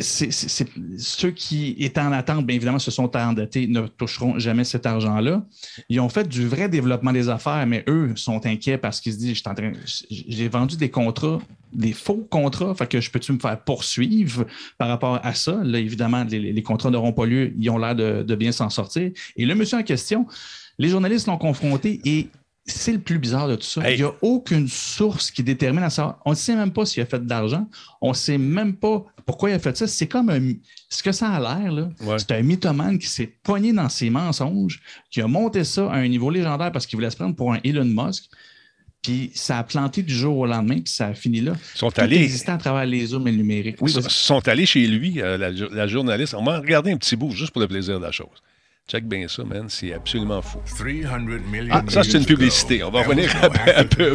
ceux qui étaient en attente, bien évidemment, se sont endettés, ne toucheront jamais cet argent-là. Ils ont fait du vrai développement des affaires, mais eux sont inquiets parce qu'ils se disent j'ai vendu des contrats des faux contrats, fait que je peux-tu me faire poursuivre par rapport à ça? Là, évidemment, les, contrats n'auront pas lieu, ils ont l'air de, bien s'en sortir. Et le monsieur en question, les journalistes l'ont confronté et c'est le plus bizarre de tout ça. Il n'y a aucune source qui détermine à savoir. On ne sait même pas s'il a fait de l'argent. On ne sait même pas pourquoi il a fait ça. C'est comme un, ce que ça a l'air. là. C'est un mythomane qui s'est pogné dans ses mensonges, qui a monté ça à un niveau légendaire parce qu'il voulait se prendre pour un Elon Musk. Puis ça a planté du jour au lendemain, puis ça a fini là. Ils sont allés. à travers les zooms et le numérique. Oui, Ils sont allés chez lui, euh, la, journaliste. On m'a regardé un petit bout, juste pour le plaisir de la chose. Check bien ça, man. C'est absolument fou. Ah, ça, c'est une publicité. On va revenir un peu.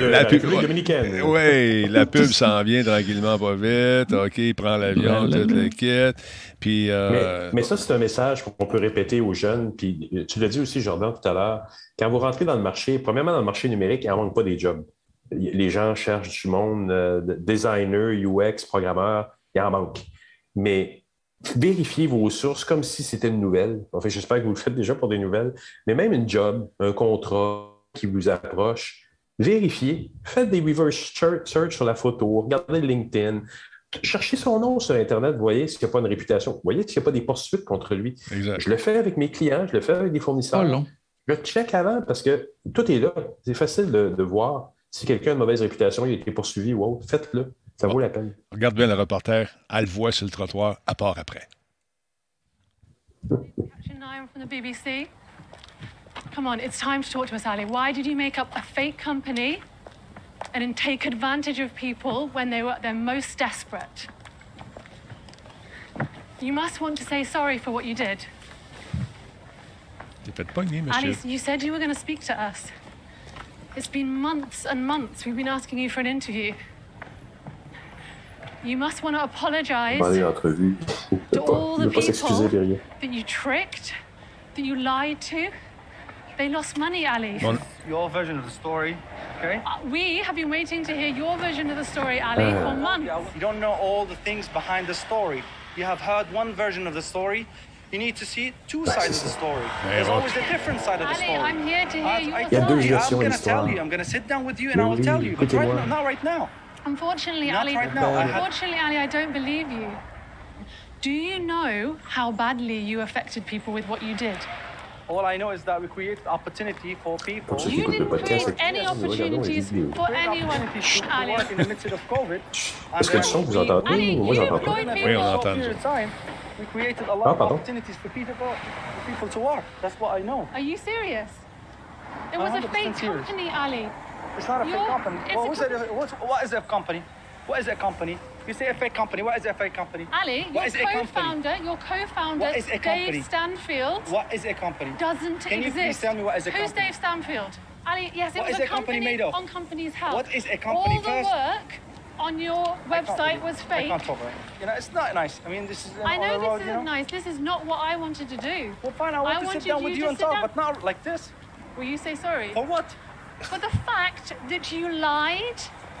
la pub dominicaine. Oui, la pub s'en vient tranquillement, pas vite. OK, il prend l'avion, toute le kit. Puis, euh, mais, ça, c'est un message qu'on peut répéter aux jeunes. Puis tu l'as dit aussi, Jordan, tout à l'heure. Quand vous rentrez dans le marché, premièrement, dans le marché numérique, il n'en manque pas des jobs. Les gens cherchent du monde, euh, designer, UX, programmeur, il en manque. Mais vérifiez vos sources comme si c'était une nouvelle. Enfin, j'espère que vous le faites déjà pour des nouvelles, mais même une job, un contrat qui vous approche, vérifiez. Faites des reverse search sur la photo, regardez LinkedIn, cherchez son nom sur Internet, voyez s'il n'y a pas une réputation, voyez s'il n'y a pas des poursuites contre lui. Je le fais avec mes clients, je le fais avec des fournisseurs. Oh, je check avant parce que tout est là. C'est facile de, voir si quelqu'un a une mauvaise réputation, il a été poursuivi ou autre. Faites-le. Ça vaut la peine. Regarde bien le reporter. Elle le voit sur le trottoir, à part après. from the BBC. Come on, it's time to talk to us, Ali. Why did you make up a fake company and then take advantage of people when they were at their most desperate? You must want to say sorry for what you did. Ali, you said you were going to speak to us. It's been months and months we've been asking you for an interview. You must want to apologize to all the people that you tricked, that you lied to. They lost money, Ali. Your version of the story, okay? Uh, we have been waiting to hear your version of the story, Ali, uh, for months. You don't know all the things behind the story. You have heard one version of the story. You need to see two sides of the story. There's always a different side of the story. Ali, I'm here to hear your story. I'm going to tell you. I'm going to sit down with you and I will tell you. But right now, not right now. Unfortunately, Not Ali. Right now. Unfortunately, Ali, I don't believe you. Do you know how badly you affected people with what you did? All I know is that we created opportunity for people. You didn't create any opportunities for anyone. Ali. in the midst of COVID. Est-ce que le vous entendez? Ali, Moi, you j'entends pas. employed Oui, on people. entend. Period of time, we created a Ah, lot of pardon. opportunities for people, for people to work. That's what I know. Are you serious? It was a 100% fake serious. company, Ali. It's not a fake company. Well, a who said what, what is a company? What is a company? You say a fake company. What is a fake company? Ali, What your is a company? co-founder, your co-founder, What is a company? Dave Stanfield, What is a company? doesn't exist. Can you please tell me what is a Who's company? Who's Dave Stanfield? Ali, yes, it What was is a company company made of? on company's house. What is a company All the first? work on your I website was I fake. can't talk about it. You know, it's not nice. I mean, this is I know the this road, isn't you know? nice. This is not what I wanted to do. Well, fine. I want I to sit down with you and talk, down. but not like this. Will you say sorry? For what? For the fact that you lied,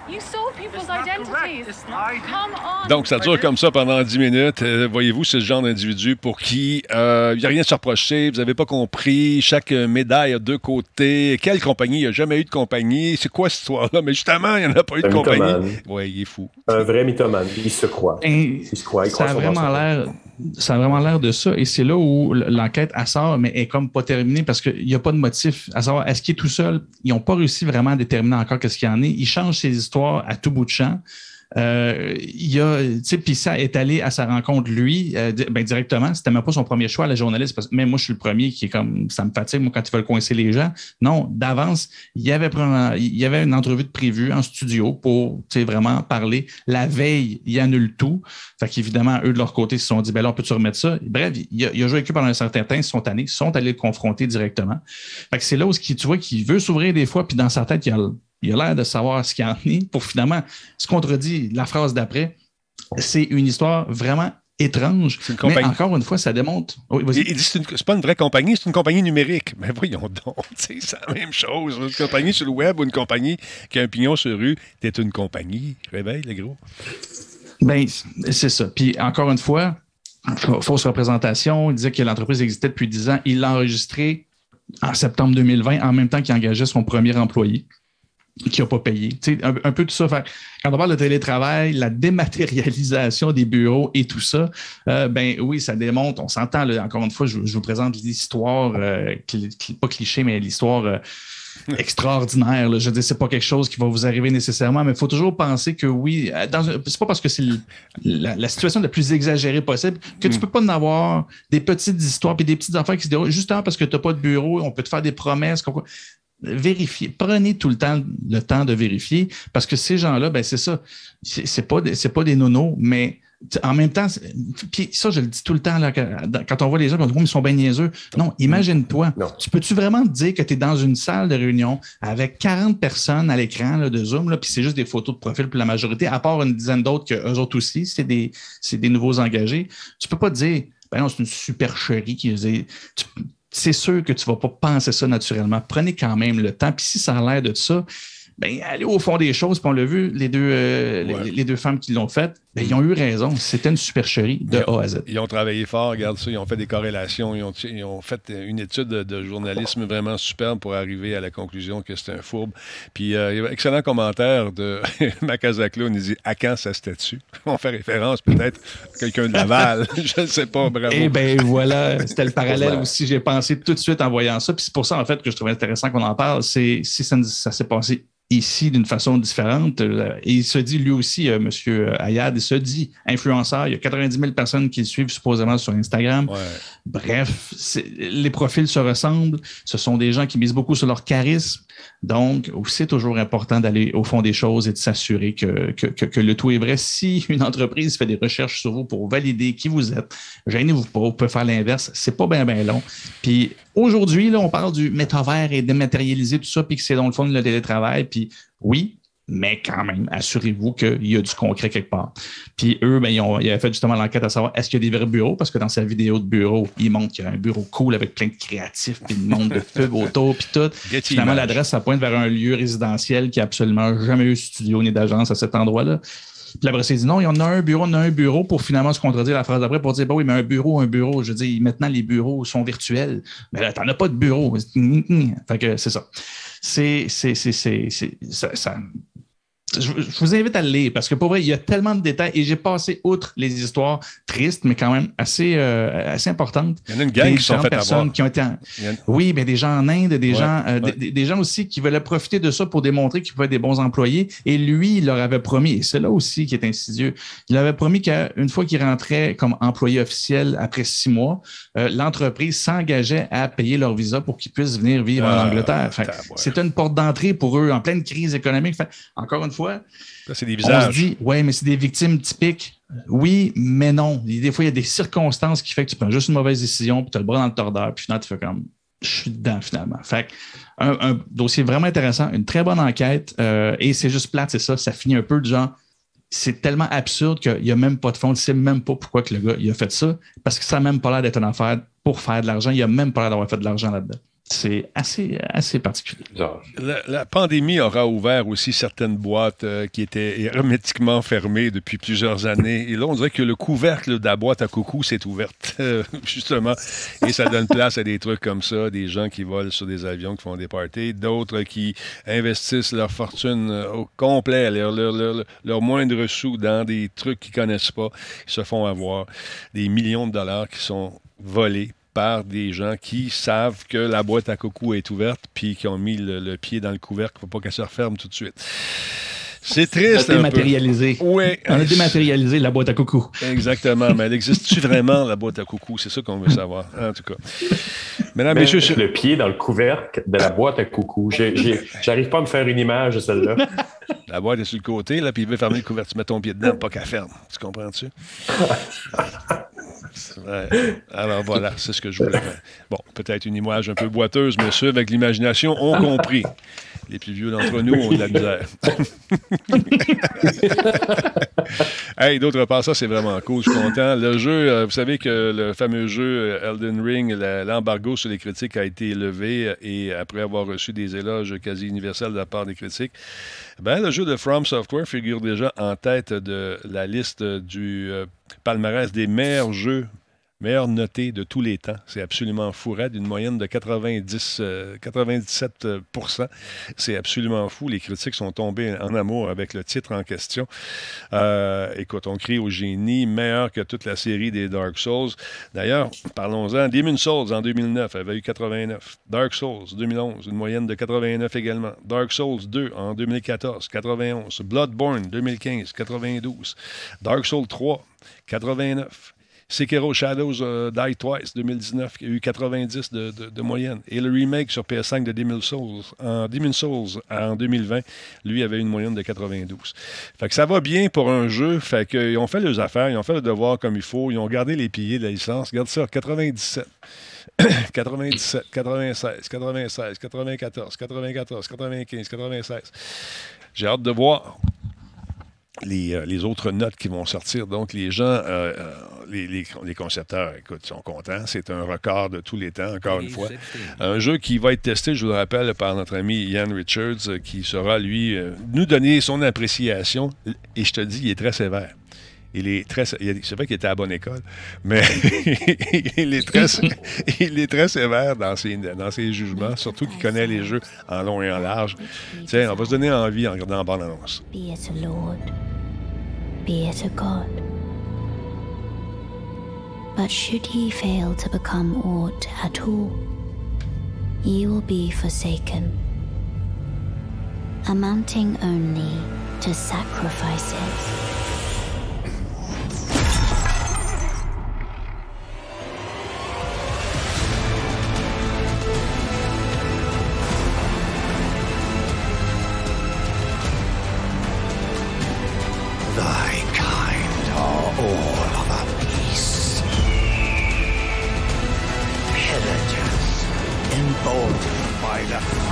you saw people's It's not identities. correct. It's not- I did- Come on. Donc, ça dure comme ça pendant 10 minutes. Euh, Voyez-vous, c'est le genre d'individu pour qui euh, il n'y a rien à se reprocher. Vous n'avez pas compris. Chaque euh, médaille a deux côtés. Quelle compagnie? Il n'y a jamais eu de compagnie. C'est quoi cette histoire-là? Mais justement, il n'y en a pas eu de Un compagnie. Oui, il est fou. Un vrai mythomane. Il se croit. Et Il se croit. Il ça croit a vraiment l'air ça a vraiment l'air de ça. Et c'est là où l'enquête sort mais est comme pas terminée parce qu'il n'y a pas de motif. À savoir est-ce qu'il est tout seul? Ils n'ont pas réussi vraiment à déterminer encore qu'est-ce qu'il y en est. Ils changent ses histoires à tout bout de champ euh, il y a, puis ça est allé à sa rencontre lui, euh, ben, directement. C'était même pas son premier choix, la journaliste, parce que même moi, je suis le premier qui est comme, ça me fatigue, moi, quand ils veulent coincer les gens. Non, d'avance, il y avait, il y avait une entrevue de prévue en studio pour, vraiment parler. La veille, il annule tout. Fait qu'évidemment, eux, de leur côté, ils se sont dit, ben là, on peut-tu remettre ça? Bref, il a, il a joué avec eux pendant un certain temps, ils sont tannés, ils sont allés le confronter directement. Fait que c'est là où, tu vois, qu'il veut s'ouvrir des fois, puis dans sa tête, il a, il a l'air de savoir ce qu'il en est pour finalement se contredit la phrase d'après. C'est une histoire vraiment étrange. Mais encore une fois, ça démontre. Il, dit c'est pas une vraie compagnie, c'est une compagnie numérique. Mais voyons donc, c'est la même chose. Une compagnie sur le web ou une compagnie qui a un pignon sur rue, t'es une compagnie. Réveille, les gros. Ben, c'est ça. Puis encore une fois, fausse représentation. Il disait que l'entreprise existait depuis 10 ans. Il l'a enregistré en septembre 2020, en même temps qu'il engageait son premier employé qui n'a pas payé. Tu sais, un, un peu tout ça. Fait, quand on parle de télétravail, la dématérialisation des bureaux et tout ça, euh, ben oui, ça démontre, on s'entend, encore une fois, je, je vous présente l'histoire, euh, cli- cli- pas cliché, mais l'histoire euh, extraordinaire. là. Je veux dire, c'est pas quelque chose qui va vous arriver nécessairement, mais il faut toujours penser que oui, euh, c'est pas parce que c'est la, la situation la plus exagérée possible que tu peux pas en avoir des petites histoires puis des petites affaires qui se déroulent justement parce que tu n'as pas de bureau, on peut te faire des promesses. Vérifiez, prenez tout le temps le temps de vérifier parce que ces gens-là, ben c'est ça, c'est pas c'est pas des nonos, mais en même temps, puis ça je le dis tout le temps là, quand on voit les gens, on dit, ils sont bien niaiseux. Non, imagine-toi, tu peux-tu vraiment te dire que tu es dans une salle de réunion avec 40 personnes à l'écran de Zoom, puis c'est juste des photos de profil pour la majorité, à part une dizaine d'autres que eux autres aussi, c'est des, des nouveaux engagés? Tu peux pas te dire, ben non, c'est une supercherie qui tu- c'est sûr que tu vas pas penser ça naturellement. Prenez quand même le temps. Puis si ça a l'air de ça, ben, allez au fond des choses. Puis on l'a vu, les deux, euh, Ouais. les, les deux femmes qui l'ont fait, ben, ils ont eu raison. C'était une supercherie de A à Z. Ils ont travaillé fort, regarde ça, ils ont fait des corrélations, ils ont, ils ont fait une étude de, journalisme vraiment superbe pour arriver à la conclusion que c'était un fourbe. Puis, euh, il y a un excellent commentaire de Macasaclown, il dit « À quand ça statue? » On fait référence peut-être à quelqu'un de Laval, je ne sais pas, bravo. Et ben voilà, c'était le parallèle aussi. J'ai pensé tout de suite en voyant ça. Puis c'est pour ça, en fait, que je trouvais intéressant qu'on en parle. C'est si ça, ça s'est passé ici d'une façon différente. euh, Et il se dit, lui aussi, euh, M. Ayad, il se dit influenceur. Il y a 90 000 personnes qui le suivent supposément sur Instagram. Ouais. Bref, les profils se ressemblent. Ce sont des gens qui misent beaucoup sur leur charisme. Donc, c'est toujours important d'aller au fond des choses et de s'assurer que, le tout est vrai. Si une entreprise fait des recherches sur vous pour valider qui vous êtes, gênez-vous pas, vous pouvez faire l'inverse. C'est pas bien, bien long. Puis aujourd'hui, là, on parle du métavers et dématérialiser tout ça, puis que c'est dans le fond le télétravail. Puis oui, mais quand même, assurez-vous qu'il y a du concret quelque part. Puis eux, ben, ils, ont, ils avaient fait justement l'enquête à savoir est-ce qu'il y a des vrais bureaux? Parce que dans sa vidéo de bureau, il montre qu'il y a un bureau cool avec plein de créatifs, puis de monde de pubs autour, puis tout. Finalement, l'adresse, ça pointe vers un lieu résidentiel qui n'a absolument jamais eu de studio ni d'agence à cet endroit-là. Puis après, c'est dit non, il y en a un bureau, on a un bureau pour finalement se contredire la phrase d'après pour dire bah oui, mais un bureau, un bureau. Je dire, maintenant, les bureaux sont virtuels. Mais là, t'en as pas de bureau. Fait que c'est ça. C'est, c'est, c'est, c'est, c'est- ça, ça- je, vous invite à le lire parce que pour vrai, il y a tellement de détails et j'ai passé outre les histoires tristes, mais quand même assez, euh, assez importantes. Il y en a une gang qui sont faites personnes qui ont été Oui, mais des gens en Inde, des, gens, euh, Des, gens aussi qui veulent profiter de ça pour démontrer qu'ils pouvaient être des bons employés. Et lui, il leur avait promis, et c'est là aussi qui est insidieux, il avait promis qu'une fois qu'il rentrait comme employé officiel après six mois, euh, l'entreprise s'engageait à payer leur visa pour qu'ils puissent venir vivre en ah, Angleterre. C'est une porte d'entrée pour eux en pleine crise économique. encore une fois, c'est des visages. On se dit, ouais, mais c'est des victimes typiques. Oui, mais non. Des fois, il y a des circonstances qui font que tu prends juste une mauvaise décision, puis tu as le bras dans le tordeur, puis finalement, tu fais comme, je suis dedans finalement. Fait un, dossier vraiment intéressant, une très bonne enquête, euh, et c'est juste plate, c'est ça. Ça finit un peu de genre, c'est tellement absurde qu'il n'y a même pas de fond. Tu ne sais même pas pourquoi que le gars il a fait ça, parce que ça n'a même pas l'air d'être une affaire pour faire de l'argent. Il n'a même pas l'air d'avoir fait de l'argent là-dedans c'est assez, assez particulier. La, pandémie aura ouvert aussi certaines boîtes euh, qui étaient hermétiquement fermées depuis plusieurs années. Et là, on dirait que le couvercle de la boîte à coucou s'est ouverte, justement. Et ça donne place à des trucs comme ça, des gens qui volent sur des avions, qui font des parties, d'autres qui investissent leur fortune euh, au complet, leur, leur, leur, moindre sous dans des trucs qu'ils connaissent pas. Ils se font avoir des millions de dollars qui sont volés par des gens qui savent que la boîte à coucou est ouverte puis qui ont mis le, pied dans le couvercle pour pas qu'elle se referme tout de suite. C'est triste. On a dématérialisé. Oui. On a dématérialisé la boîte à coucou. Exactement. Mais elle existe-tu vraiment, la boîte à coucou? C'est ça qu'on veut savoir, en tout cas. Mesdames, messieurs. Le pied dans le couvercle de la boîte à coucou. J'arrive pas à me faire une image de celle-là. La boîte est sur le côté, là, puis il veut fermer le couvercle. Tu mets ton pied dedans, pas qu'elle ferme. Tu comprends-tu? Alors voilà, c'est ce que je voulais faire. Bon, peut-être une image un peu boiteuse, mais ceux avec l'imagination ont compris. Les plus vieux d'entre nous ont de la misère. hey, d'autre part, ça, c'est vraiment cool. Je suis content. Le jeu, euh, vous savez que le fameux jeu euh, Elden Ring, l'embargo sur les critiques a été levé et après avoir reçu des éloges quasi universels de la part des critiques, ben, le jeu de From Software figure déjà en tête de la liste du euh, palmarès des meilleurs jeux meilleur noté de tous les temps. C'est absolument fou, d'une moyenne de 90, 97% euh, C'est absolument fou. Les critiques sont tombées en amour avec le titre en question. Euh, écoute, on crie au génie, meilleur que toute la série des Dark Souls. D'ailleurs, parlons-en. Demon Souls en 2009 avait eu 89. Dark Souls 2011, une moyenne de 89 également. Dark Souls 2 en 2014, 91. Bloodborne 2015, 92. Dark Souls 3, 89. Sekiro Shadows uh, Die Twice 2019, qui a eu 90 de, moyenne. Et le remake sur PS5 de Demon's Souls, en, Demon's Souls en 2020, lui avait une moyenne de 92. Fait que ça va bien pour un jeu. Fait qu'ils ont fait leurs affaires, ils ont fait le devoir comme il faut, ils ont gardé les piliers de la licence. Regarde ça, 97. 97, 96, 96, 94, 94, 95, 96. J'ai hâte de voir euh, les, autres notes qui vont sortir. Donc, les gens, euh, euh, les, concepteurs, écoute, sont contents. C'est un record de tous les temps, encore une fois. Un jeu qui va être testé, je vous le rappelle, par notre ami Ian Richards, qui sera, lui, nous donner son appréciation. Et je te dis, il est très sévère. Il est très. C'est vrai qu'il était à bonne école, mais il, est très, il est très sévère dans ses, dans ses jugements, surtout qu'il connaît les jeux en long et en large. Tiens, on va se donner envie en regardant la bande-annonce. Be it a lord, be it a god. But should ye fail to become aught at all, ye will be forsaken, amounting only to sacrifices.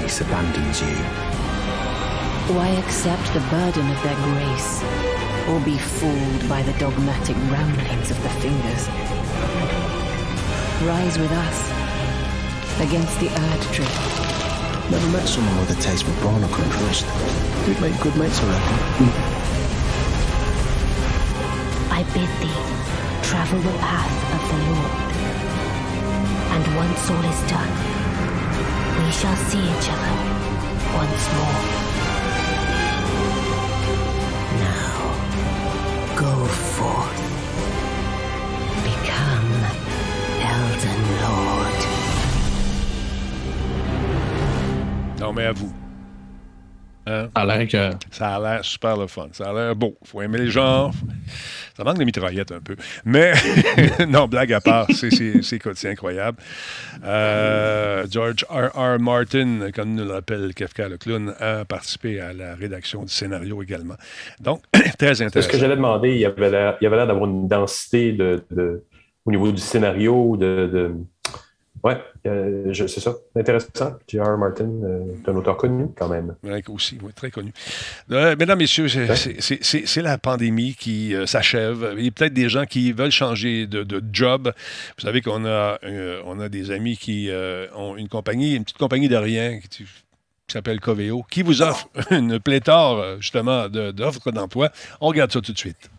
grace abandons you? Why accept the burden of their grace, or be fooled by the dogmatic ramblings of the fingers? Rise with us against the Erd tree. Never met someone with a taste for brawn or couldn't trust. We'd make good mates, I reckon. I bid thee travel the path of the Lord. And once all is done, we shall see each other once more. Now, go forth. Become Elden Lord. Non, mais à vous. Hein? Ça a l'air que... Ça a l'air super le fun. Ça a l'air beau. faut aimer les gens. Ça manque de mitraillettes un peu. Mais, non, blague à part, c'est incroyable. Euh, George R. R. Martin, comme nous l'appelle Kafka le clown, a participé à la rédaction du scénario également. Donc, très intéressant. Ce que j'allais demander, il y avait l'air d'avoir une densité de, au niveau du scénario, de oui, euh, c'est ça. Intéressant. J.R. Martin, euh, un auteur connu quand même. Oui, aussi, oui, très connu. Euh, mesdames, messieurs, c'est la pandémie qui s'achève. Il y a peut-être des gens qui veulent changer de, job. Vous savez qu'on a, on a des amis qui ont une compagnie, une petite compagnie de rien qui, s'appelle Coveo, qui vous offre une pléthore, justement, d'offres d'emploi. On regarde ça tout de suite.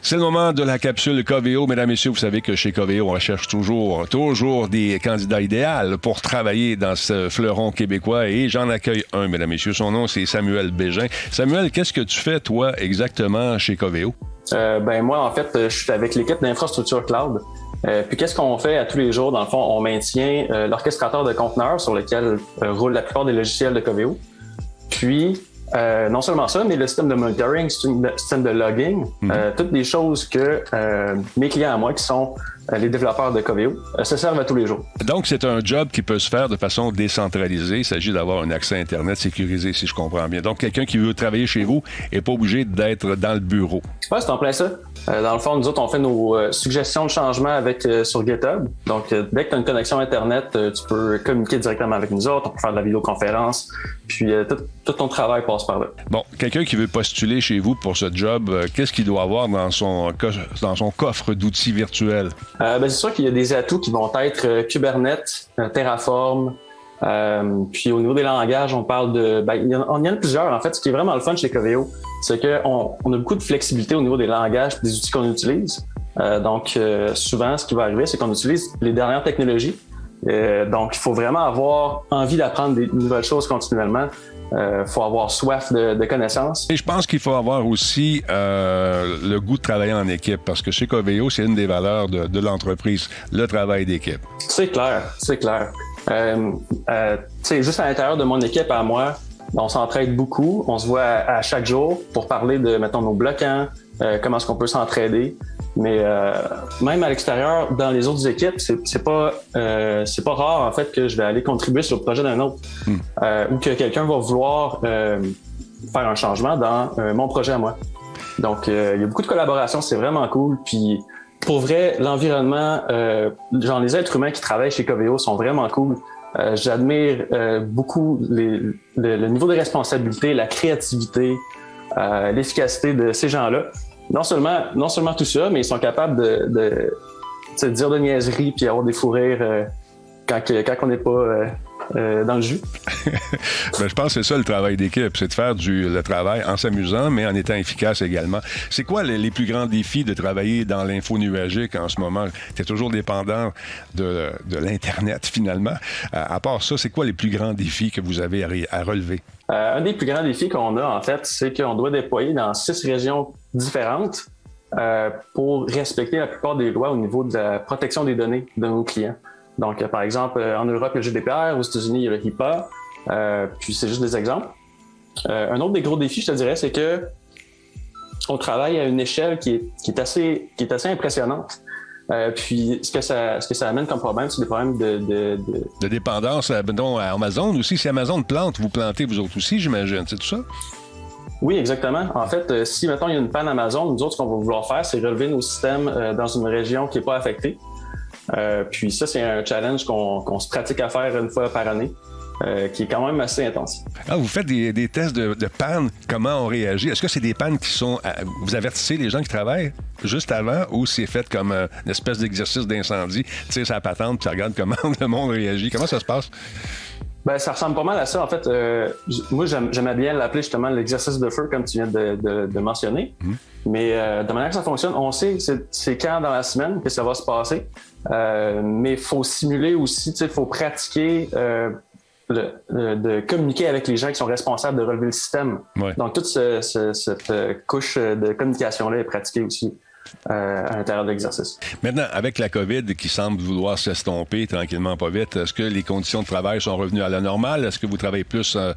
C'est le moment de la capsule Coveo. Mesdames, Messieurs, vous savez que chez Coveo, on recherche toujours, toujours des candidats idéaux pour travailler dans ce fleuron québécois et j'en accueille un, Mesdames, Messieurs. Son nom, c'est Samuel Bégin. Samuel, qu'est-ce que tu fais, toi, exactement chez Coveo? Euh, ben, moi, en fait, je suis avec l'équipe d'infrastructure cloud. Euh, puis qu'est-ce qu'on fait à tous les jours? Dans le fond, on maintient euh, l'orchestrateur de conteneurs sur lequel roulent la plupart des logiciels de Coveo. Puis, euh, non seulement ça, mais le système de monitoring, le système de logging, mhm. euh, toutes des choses que euh, mes clients à moi, qui sont les développeurs de Coveo, se servent à tous les jours. Donc, c'est un job qui peut se faire de façon décentralisée. Il s'agit d'avoir un accès Internet sécurisé, si je comprends bien. Donc, quelqu'un qui veut travailler chez vous n'est pas obligé d'être dans le bureau. Oui, c'est en plein ça. Dans le fond, nous autres, on fait nos suggestions de changement avec, sur GitHub. Donc, dès que tu as une connexion Internet, tu peux communiquer directement avec nous autres. On peut faire de la vidéoconférence. Puis, tout, tout ton travail passe par là. Bon, quelqu'un qui veut postuler chez vous pour ce job, euh, qu'est-ce qu'il doit avoir dans son, dans son coffre d'outils virtuels? Euh, ben, c'est sûr qu'il y a des atouts qui vont être euh, Kubernetes, Terraform, puis au niveau des langages, on parle de. Ben, il, y en, a plusieurs. En fait, ce qui est vraiment le fun chez Coveo, c'est qu'on on a beaucoup de flexibilité au niveau des langages des outils qu'on utilise. donc, souvent, ce qui va arriver, c'est qu'on utilise les dernières technologies. donc, il faut vraiment avoir envie d'apprendre des nouvelles choses continuellement. Il euh, faut avoir soif de, connaissances. Et je pense qu'il faut avoir aussi euh, le goût de travailler en équipe parce que chez Coveo, c'est une des valeurs de, l'entreprise, le travail d'équipe. C'est clair, c'est clair. Euh, juste à l'intérieur de mon équipe à moi, on s'entraide beaucoup. On se voit à, chaque jour pour parler de, mettons, nos bloquants, comment est-ce qu'on peut s'entraider. Mais euh, même à l'extérieur, dans les autres équipes, c'est pas euh, c'est pas rare en fait que je vais aller contribuer sur le projet d'un autre hmm. euh, ou que quelqu'un va vouloir faire un changement dans mon projet à moi. Donc il y a beaucoup de collaboration, c'est vraiment cool. Puis pour vrai, l'environnement, genre les êtres humains qui travaillent chez Coveo sont vraiment cool. J'admire beaucoup le, niveau de responsabilité, la créativité, l'efficacité de ces gens-là. Non seulement, non seulement tout ça, mais ils sont capables de, de dire de niaiseries puis avoir des fous rires euh, quand, quand on n'est pas euh, euh, dans le jus. ben, je pense que c'est ça le travail d'équipe, c'est de faire du, le travail en s'amusant, mais en étant efficace également. C'est quoi les, plus grands défis de travailler dans l'info nuagique en ce moment? Tu es toujours dépendant de, de l'Internet finalement. à part ça, c'est quoi les plus grands défis que vous avez à, relever? un des plus grands défis qu'on a, en fait, c'est qu'on doit déployer dans six régions différentes euh, pour respecter la plupart des lois au niveau de la protection des données de nos clients. Donc, euh, par exemple, euh, en Europe, il y a le GDPR, aux États-Unis, il y a le HIPAA, puis c'est juste des exemples. un autre des gros défis, je te dirais, c'est que on travaille à une échelle qui est, assez, qui est assez impressionnante. puis, ce que, ça, ce que ça amène comme problème, c'est des problèmes de... De, de... dépendance, à Amazon aussi. Si Amazon plante, vous plantez vous autres aussi, j'imagine. C'est tout ça? Oui, exactement. En fait, euh, si, maintenant il y a une panne Amazon, nous autres, ce qu'on va vouloir faire, c'est relever nos systèmes euh, dans une région qui n'est pas affectée. Puis ça, c'est un challenge qu'on se pratique à faire une fois par année. Euh, qui est quand même assez intense. Ah, vous faites des, tests de, panne, comment on réagit? Est-ce que c'est des pannes qui sont. vous avertissez les gens qui travaillent juste avant ou c'est fait comme euh, une espèce d'exercice d'incendie? Tu sais, ça patente, tu regardes comment le monde réagit? Comment ça se passe? Ben, ça ressemble pas mal à ça. En fait, euh, moi, j'aimais bien l'appeler justement l'exercice de feu, comme tu viens de, mentionner. Hum. Mais de manière que ça fonctionne, on sait c'est quand dans la semaine que ça va se passer. Mais il faut simuler aussi, il faut pratiquer de communiquer avec les gens qui sont responsables de relever le système. Donc, toute cette euh, couche de communication-là est pratiquée aussi. Euh, à l'intérieur de l'exercice. Maintenant, avec la COVID qui semble vouloir s'estomper tranquillement pas vite, est-ce que les conditions de travail sont revenues à la normale? Est-ce que vous travaillez plus, euh,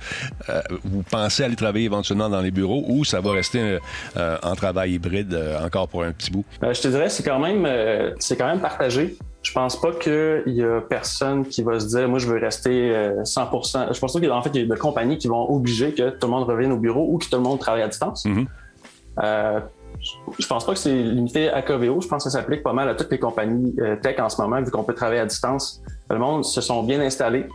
vous pensez aller travailler éventuellement dans les bureaux ou ça va rester en travail hybride encore pour un petit bout? je te dirais, c'est quand même, c'est quand même partagé. Je pense pas qu'il y a personne qui va se dire, moi, je veux rester 100%. Euh, je pense pas qu'en fait, il y a des compagnies qui vont obliger que tout le monde revienne au bureau ou que tout le monde travaille à distance. Mm-hmm. Euh, je pense pas que c'est limité à Coveo. Je pense que ça s'applique pas mal à toutes les compagnies euh, tech en ce moment, vu qu'on peut travailler à distance. Le monde se sont bien installés.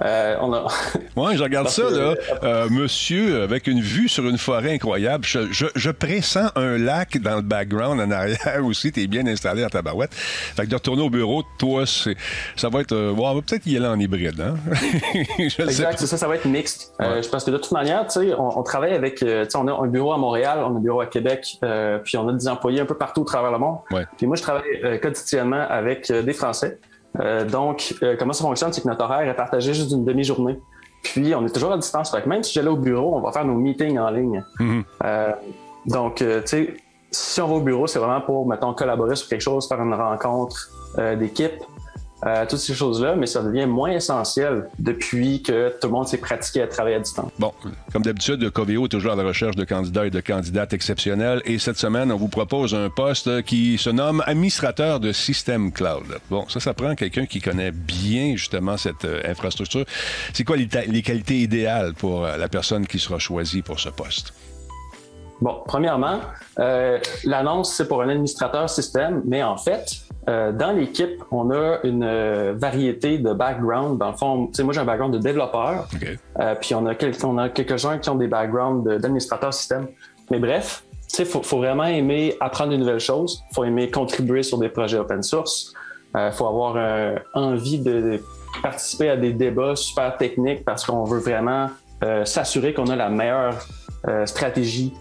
Euh, on a... ouais, je regarde ça, là. Euh, monsieur, avec une vue sur une forêt incroyable. Je, pressens un lac dans le background en arrière aussi. Tu es bien installé à ta barouette. Fait que de retourner au bureau, toi, ça va être. Euh, on va peut-être y aller en hybride, hein? exact, c'est ça, ça va être mixte. je pense que de toute manière, tu sais, on, travaille avec. on a un bureau à Montréal, on a un bureau à Québec, puis on a des employés un peu partout au travers le monde. Puis moi, je travaille quotidiennement avec des Français. Euh, donc, euh, comment ça fonctionne, c'est que notre horaire est partagé juste d'une demi-journée. Puis, on est toujours à distance. Fait que même si j'allais au bureau, on va faire nos meetings en ligne. Mm-hmm. Euh, donc, tu sais, si on va au bureau, c'est vraiment pour, mettons, collaborer sur quelque chose, faire une rencontre d'équipe, euh, toutes ces choses-là, mais ça devient moins essentiel depuis que tout le monde s'est pratiqué à travailler à distance. Bon, comme d'habitude, Coveo est toujours à la recherche de candidats et de candidates exceptionnels. Et cette semaine, on vous propose un poste qui se nomme administrateur de système cloud. Bon, ça, ça prend quelqu'un qui connaît bien justement cette euh, infrastructure. C'est quoi les, qualités idéales pour euh, la personne qui sera choisie pour ce poste? Bon, premièrement, l'annonce, c'est pour un administrateur système, mais en fait, euh, dans l'équipe, on a une euh, variété de backgrounds. Dans le fond, moi j'ai un background de développeur, euh, puis on a, quelques-uns qui ont des backgrounds d'administrateur système. Mais bref, il faut, faut, vraiment aimer apprendre de nouvelles choses. Il faut aimer contribuer sur des projets open source. Il faut avoir envie de, participer à des débats super techniques parce qu'on veut vraiment s'assurer qu'on a la meilleure stratégie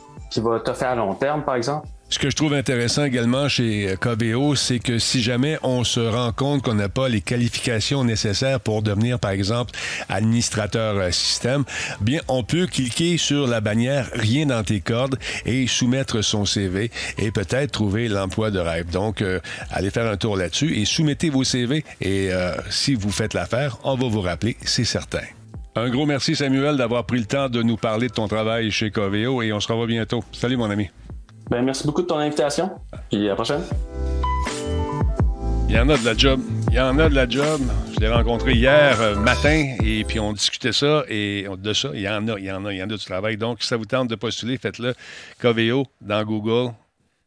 à long terme, par exemple? Ce que je trouve intéressant également chez KBO, c'est que si jamais on se rend compte qu'on n'a pas les qualifications nécessaires pour devenir, par exemple, administrateur euh, système, bien, on peut cliquer sur la bannière Rien dans tes cordes et soumettre son CV et peut-être trouver l'emploi de rêve. Donc, euh, allez faire un tour là-dessus et soumettez vos CV et euh, si vous faites l'affaire, on va vous rappeler, c'est certain. Un gros merci, Samuel, d'avoir pris le temps de nous parler de ton travail chez Coveo et on se revoit bientôt. Salut, mon ami. Ben, merci beaucoup de ton invitation. Puis à la prochaine. Il y en a de la job. Il y en a de la job. Je l'ai rencontré hier euh, matin et puis on discutait ça et de ça. Il y en a, il y en a, il y en a du travail. Donc, si ça vous tente de postuler, faites-le. Coveo dans Google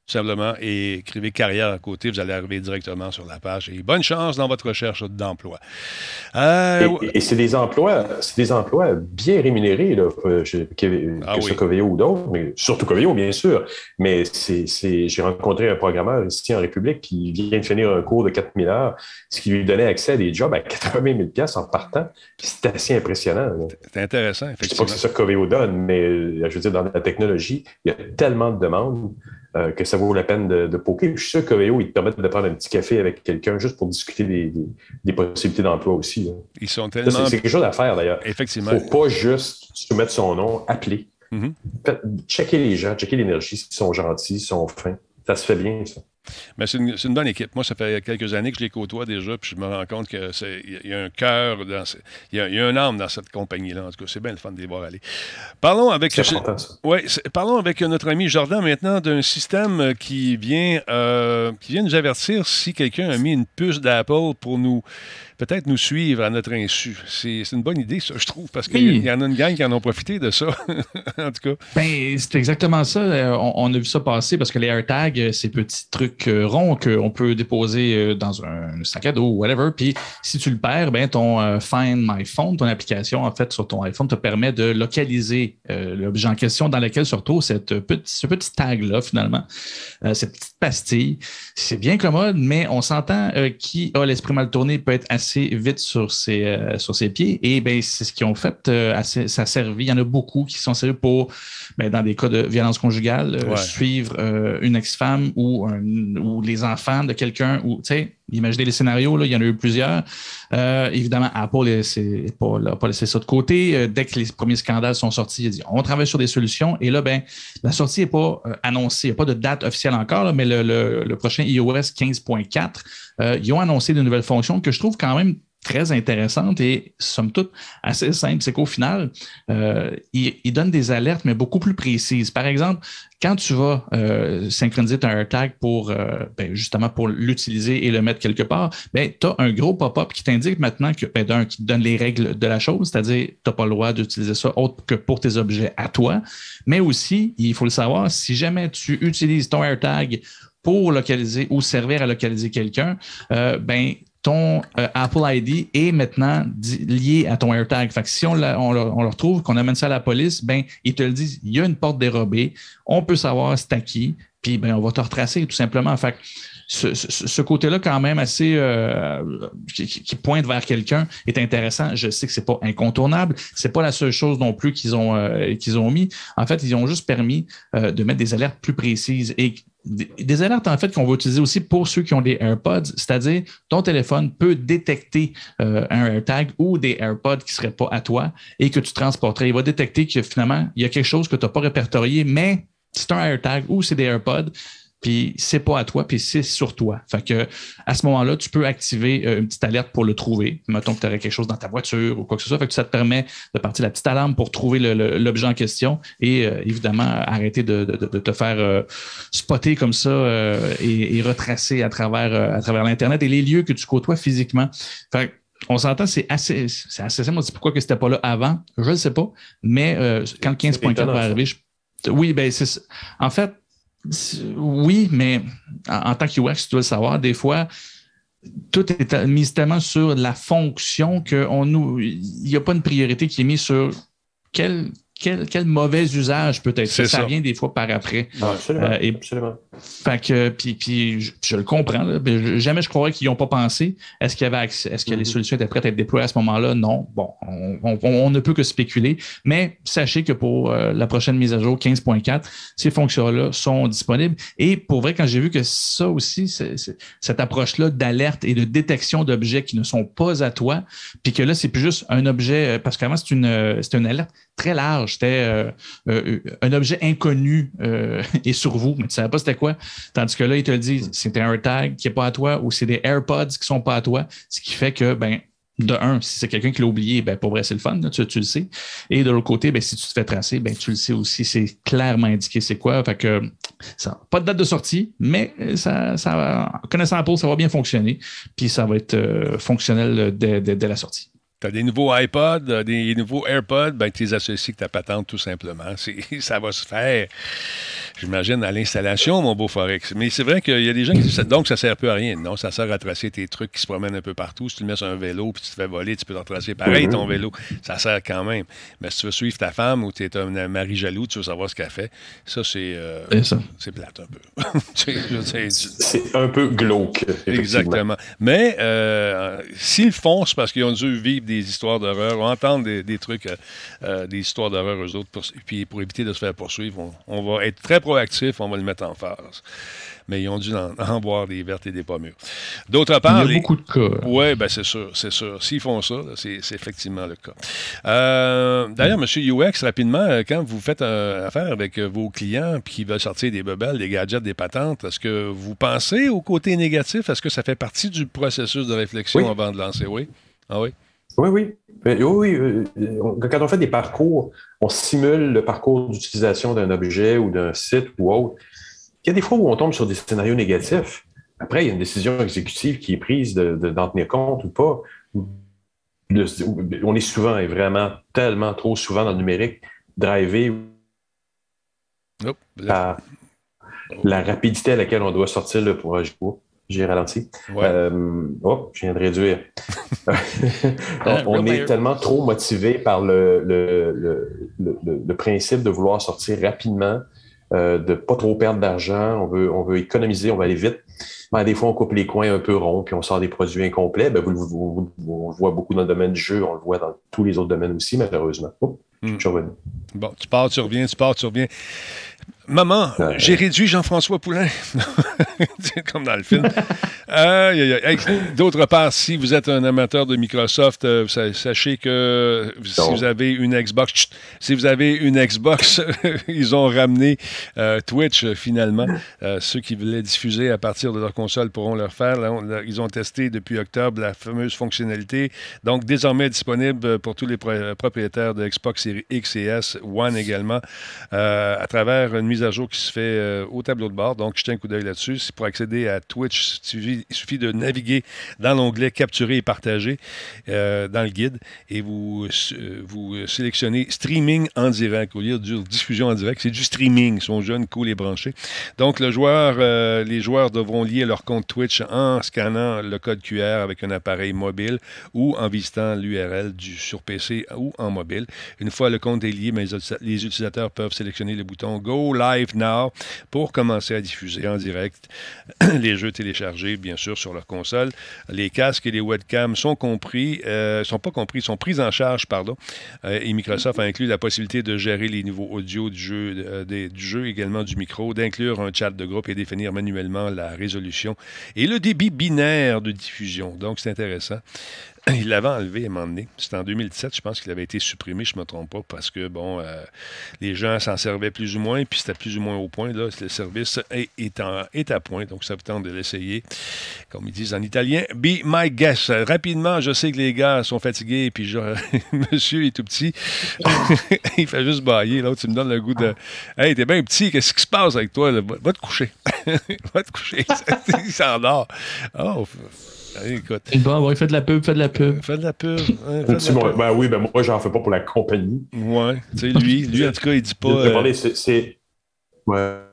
simplement, et écrivez carrière à côté, vous allez arriver directement sur la page. Et bonne chance dans votre recherche d'emploi. Euh, et, c'est des emplois, c'est des emplois bien rémunérés, là, chez, que, ah ce Coveo ou d'autres, mais surtout Coveo, bien sûr. Mais c'est, j'ai rencontré un programmeur ici en République qui vient de finir un cours de 4000 heures, ce qui lui donnait accès à des jobs à 80 000 en partant. C'est assez impressionnant. C'est intéressant, effectivement. Je ne sais pas que c'est ça que Coveo donne, mais euh, je veux dire, dans la technologie, il y a tellement de demandes. Euh, que ça vaut la peine de, de poker. je suis sûr que ils te permettent de prendre un petit café avec quelqu'un juste pour discuter des, possibilités d'emploi aussi. Ils sont tellement. C'est quelque chose à faire d'ailleurs. Effectivement. Il ne faut pas juste soumettre son nom, appeler. Mm Checker les gens, checker l'énergie, s'ils sont gentils, s'ils sont fins. Ça se fait bien, ça. Mais c'est une, bonne équipe. Moi, ça fait quelques années que je les côtoie déjà, puis je me rends compte qu'il y a un cœur, il, y a, un âme dans cette compagnie-là. En tout cas, c'est bien le fun de les voir aller. Parlons avec, ouais, parlons avec notre ami Jordan maintenant d'un système qui vient, euh, qui vient nous avertir si quelqu'un a mis une puce d'Apple pour nous peut-être nous suivre à notre insu. C'est une bonne idée, ça, je trouve, parce qu'il y en a une gang qui en ont profité de ça, en tout cas. Ben, c'est exactement ça. Euh, on, a vu ça passer parce que les AirTags, euh, ces petits trucs truc rond qu'on peut déposer dans un sac à dos ou whatever. Puis si tu le perds, ben, ton Find My Phone, ton application, en fait, sur ton iPhone, te permet de localiser l'objet en question dans lequel se retrouve cette ce petit tag-là, finalement, cette petite pastille. C'est bien commode, mais on s'entend qui a l'esprit mal tourné peut être assez vite sur ses, sur ses pieds. Et ben, c'est ce qu'ils ont fait. Assez, ça a servi. Il y en a beaucoup qui sont servis pour, ben, dans des cas de violence conjugale, euh, suivre euh, une ex-femme ou, ou les enfants de quelqu'un. Ou, imaginez les scénarios, là, il y en a eu plusieurs. Euh, évidemment, Apple n'a pas, pas laissé ça de côté. dès que les premiers scandales sont sortis, il a dit on travaille sur des solutions. Et là, ben, la sortie n'est pas annoncée. Il n'y a pas de date officielle encore, mais le, le, prochain iOS 15.4, ils ont annoncé de nouvelles fonctions que je trouve quand même très intéressante et somme toute assez simple, c'est qu'au final, euh, il, donne des alertes, mais beaucoup plus précises. Par exemple, quand tu vas euh, synchroniser ton AirTag pour euh, ben, justement pour l'utiliser et le mettre quelque part, ben, tu as un gros pop-up qui t'indique maintenant que ben, d'un qui te donne les règles de la chose, c'est-à-dire tu n'as pas le droit d'utiliser ça autre que pour tes objets à toi, mais aussi, il faut le savoir, si jamais tu utilises ton AirTag pour localiser ou servir à localiser quelqu'un, ben ton euh, Apple ID est maintenant lié à ton AirTag. Fait que si on, le, retrouve, qu'on amène ça à la police, ben, ils te le disent, il y a une porte dérobée, on peut savoir c'est à qui, puis ben, on va te retracer tout simplement. Fait ce, côté-là, quand même, assez euh, qui, pointe vers quelqu'un est intéressant. Je sais que c'est pas incontournable. C'est pas la seule chose non plus qu'ils ont, euh, qu'ils ont mis. En fait, ils ont juste permis de mettre des alertes plus précises et des, alertes en fait qu'on va utiliser aussi pour ceux qui ont des AirPods, c'est-à-dire ton téléphone peut détecter euh, un AirTag ou des AirPods qui ne seraient pas à toi et que tu transporterais. Il va détecter que finalement, il y a quelque chose que tu n'as pas répertorié, mais c'est un AirTag ou c'est des AirPods puis c'est pas à toi, puis c'est sur toi. Fait que à ce moment-là, tu peux activer euh, une petite alerte pour le trouver. Mettons que tu aurais quelque chose dans ta voiture ou quoi que ce soit. Fait que ça te permet de partir la petite alarme pour trouver l'objet en question et euh, évidemment arrêter de, te faire euh, spotter comme ça et, retracer à travers, à travers l'Internet et les lieux que tu côtoies physiquement. Fait on s'entend, c'est assez, c'est assez simple. On pourquoi que c'était pas là avant? Je ne sais pas. Mais quand le 15.4 va arriver, oui, ben c'est en fait, oui, mais en, tant que UX, tu dois le savoir, des fois, tout est mis tellement sur la fonction qu'il n'y a pas une priorité qui est mise sur quelle quel, mauvais usage peut-être. Ça, ça, vient des fois par après. Ah, absolument. Euh, absolument. Fait que, puis, puis je, le comprends. jamais je croirais qu'ils n'ont pas pensé. Est-ce qu'il y avait est-ce que les mm-hmm. solutions étaient prêtes à être déployées à ce moment-là? Non. Bon, on, ne peut que spéculer. Mais sachez que pour euh, la prochaine mise à jour 15.4, ces fonctions-là sont disponibles. Et pour vrai, quand j'ai vu que ça aussi, cette approche-là d'alerte et de détection d'objets qui ne sont pas à toi, puis que là, c'est plus juste un objet, euh, parce qu'avant, c'est une, c'est une alerte très large. C'était euh, euh, un objet inconnu euh, et sur vous, mais tu ne savais pas c'était quoi. Tandis que là, ils te disent c'était un tag qui n'est pas à toi ou c'est des AirPods qui ne sont pas à toi. Ce qui fait que, ben, de un, si c'est quelqu'un qui l'a oublié, ben, pour vrai, c'est le fun, tu, le sais. Et de l'autre côté, ben, si tu te fais tracer, ben, tu le sais aussi, c'est clairement indiqué c'est quoi. Fait que, ça, pas de date de sortie, mais ça, ça, connaissant Apple, ça va bien fonctionner. Puis ça va être fonctionnel dès, dès la sortie. Tu as des nouveaux iPods, euh, des nouveaux AirPods, ben, tu les associes avec ta patente tout simplement. Ça va se faire j'imagine, à l'installation, mon beau Forex. Mais c'est vrai qu'il y a des gens qui disent donc ça sert plus à rien. Non, ça sert à tracer tes trucs qui se promènent un peu partout. Si tu le mets sur un vélo puis tu te fais voler, tu peux te retracer pareil ton mhm. vélo. Ça sert quand même. Mais si tu veux suivre ta femme ou tu es un mari jaloux, tu veux savoir ce qu'elle fait, ça, c'est. Euh, c'est plate un peu. c'est un peu glauque. Exactement. Mais euh, s'ils font, c'est parce qu'ils ont dû vivre des histoires d'horreur ou entendre des, trucs, euh, des histoires d'horreur eux autres. Pour, puis pour éviter de se faire poursuivre, on, on va être très proactif, on va le mettre en phase. Mais ils ont dû en, boire des vertes et des pas mûres. D'autre part. Il y a beaucoup de cas. Oui, ben c'est sûr, c'est sûr. S'ils font ça, c'est effectivement le cas. Euh, d'ailleurs, M. UX, rapidement, euh, quand vous faites affaire avec euh, vos clients puis qui veulent sortir des bebelles, des gadgets, des patentes, est-ce que vous pensez au côté négatif? Est-ce que ça fait partie du processus de réflexion avant de lancer? Oui. Ah oui? Oui, oui. Oui, oui. Quand on fait des parcours, on simule le parcours d'utilisation d'un objet ou d'un site ou autre. Il y a des fois où on tombe sur des scénarios négatifs. Après, il y a une décision exécutive qui est prise d'en de, tenir compte ou pas. on est souvent et vraiment tellement trop souvent dans le numérique, drivé la rapidité à laquelle on doit sortir le pour j'ai ralenti. Euh, oh, je viens de réduire. on est tellement trop motivé par le, le, le, principe de vouloir sortir rapidement, euh, de ne pas trop perdre d'argent. On veut, on veut économiser, on va aller vite. Ben, des fois, on coupe les coins un peu ronds, puis on sort des produits incomplets. Ben, vous, on le voit beaucoup dans le domaine du jeu, on le voit dans tous les autres domaines aussi, malheureusement. Oh, hmm. Bon, tu pars, tu reviens, tu pars, tu reviens. Maman, j'ai réduit Jean-François Poulain. comme dans le film. D'autre part, si vous êtes un amateur de Microsoft, euh, sachez que si vous avez une Xbox, si vous avez une Xbox, ils ont ramené euh, Twitch euh, finalement. ceux qui voulaient diffuser à partir de leur console pourront le faire. ils ont testé depuis octobre la fameuse fonctionnalité. Donc, désormais disponible pour tous les propriétaires de Xbox Series X et S, One également, à travers une mise à jour qui se fait euh, au tableau de bord. Donc, jetez un coup d'œil là-dessus. Pour accéder à Twitch, il suffit de naviguer dans l'onglet Capturer et partager euh, dans le guide et vous, euh, vous sélectionnez Streaming en direct au lieu de diffusion en direct. C'est du streaming. Ils sont jeunes, cool et branchés. Donc, le joueur, les joueurs devront lier leur compte Twitch en scannant le code QR avec un appareil mobile ou en visitant l'URL sur PC ou en mobile. Une fois le compte est lié, mais les utilisateurs peuvent sélectionner le bouton Go Live Live Now pour commencer à diffuser en direct les jeux téléchargés, bien sûr, sur leur console. Les casques et les webcams sont compris, euh, sont pas compris, sont pris en charge, pardon. Euh, et Microsoft a inclus la possibilité de gérer les niveaux audio du jeu, euh, du jeu également du micro, d'inclure un chat de groupe et définir manuellement la résolution et le débit binaire de diffusion. Donc, c'est intéressant. Il l'avait enlevé à un moment donné. C'était en 2017, je pense qu'il avait été supprimé, je ne me trompe pas, parce que, bon, euh, les gens s'en servaient plus ou moins, puis c'était plus ou moins au point. Là, le service est, à point, donc ça vous tente de l'essayer. Comme ils disent en italien, be my guest. Rapidement, je sais que les gars sont fatigués, puis genre, monsieur est tout petit. il fait juste bailler. L'autre, tu me donnes le goût de Hey, t'es bien petit, qu'est-ce qui se passe avec toi? Va, te coucher. va te coucher. il s'endort. Oh, Écoute. Bon, il fait de la pub, fait de la pub. Fait de la pub. Ben oui, ben moi, j'en fais pas pour la compagnie. Ouais. Tu sais, lui, lui, en tout cas, il dit pas. Euh... C'est. Ouais.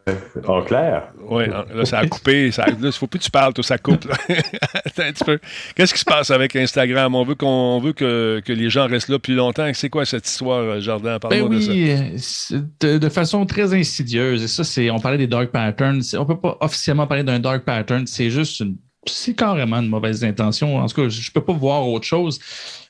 En clair. Oui, là, ça a coupé. Ça, là, il ne faut plus que tu parles, tout ça coupe. Attends un petit peu. Qu'est-ce qui se passe avec Instagram? On veut, qu'on, veut que, que, les gens restent là plus longtemps. C'est quoi cette histoire, euh, Jardin? Parle-moi ben oui, de ça. De, de, façon très insidieuse. Et ça, c'est, on parlait des dark patterns. On ne peut pas officiellement parler d'un dark pattern. C'est juste une c'est carrément une mauvaise intention. En tout cas, je ne peux pas voir autre chose.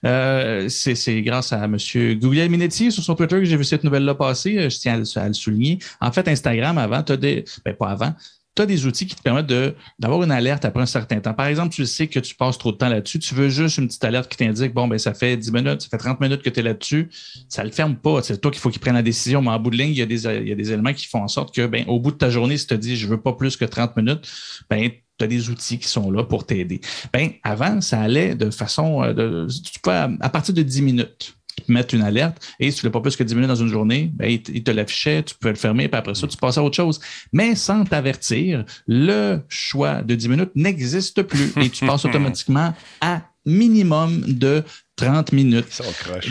Euh, c'est grâce à M. Google Minetti sur son Twitter que j'ai vu cette nouvelle-là passer. Je tiens à, le souligner. En fait, Instagram, avant, tu as des. Ben, pas avant. Tu as des outils qui te permettent d'avoir une alerte après un certain temps. Par exemple, tu sais que tu passes trop de temps là-dessus. Tu veux juste une petite alerte qui t'indique bon, ben, ça fait 10 minutes, ça fait 30 minutes que tu es là-dessus. Ça le ferme pas. C'est toi qu'il faut qu'il prenne la décision. Mais en bout de ligne, il y, a des, il y a des éléments qui font en sorte que, ben, au bout de ta journée, si tu te dis je veux pas plus que 30 minutes, ben, tu as des outils qui sont là pour t'aider. Ben, avant, ça allait de façon, euh, de, tu peux, à partir de 10 minutes mettre une alerte et si tu l'as pas plus que 10 minutes dans une journée, ben, il, te l'affichait, tu pouvais le fermer, puis après ça, tu passes à autre chose. Mais sans t'avertir, le choix de 10 minutes n'existe plus et tu passes automatiquement à minimum de 30 minutes. Ça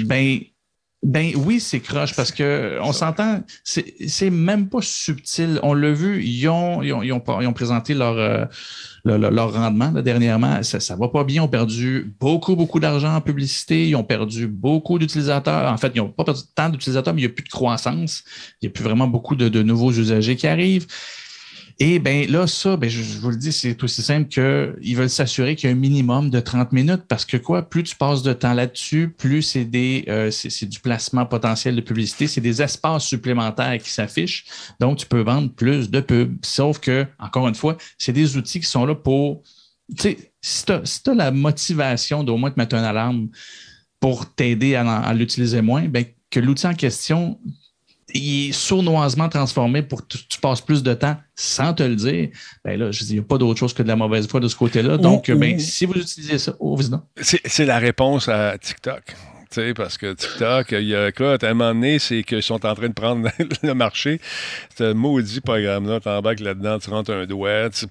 ben, ben oui, c'est croche parce que on s'entend, c'est même pas subtil. On l'a vu, ils ont, ils ont, ils ont, présenté leur, euh, leur, rendement dernièrement. Ça, ça va pas bien. Ils ont perdu beaucoup, beaucoup d'argent en publicité. Ils ont perdu beaucoup d'utilisateurs. En fait, ils n'ont pas perdu tant d'utilisateurs, mais il n'y a plus de croissance. Il n'y a plus vraiment beaucoup de, de nouveaux usagers qui arrivent. Et bien là, ça, ben, je, vous le dis, c'est aussi simple qu'ils veulent s'assurer qu'il y a un minimum de 30 minutes parce que quoi, plus tu passes de temps là-dessus, plus c'est des euh, c'est du placement potentiel de publicité, c'est des espaces supplémentaires qui s'affichent. Donc, tu peux vendre plus de pubs. Sauf que, encore une fois, c'est des outils qui sont là pour. Tu sais, si tu as, la motivation d'au moins te mettre une alarme pour t'aider à, à l'utiliser moins, ben, que l'outil en question il est sournoisement transformé pour que tu passes plus de temps sans te le dire, ben là, je dis, il n'y a pas d'autre chose que de la mauvaise foi de ce côté-là. Donc, ben, si vous utilisez ça, oh, C'est la réponse à TikTok sais, parce que TikTok, il y a quoi, à un moment donné, c'est qu'ils sont en train de prendre le marché. Ce maudit programme-là, tu embarques là-dedans, tu rentres un doigt, tu,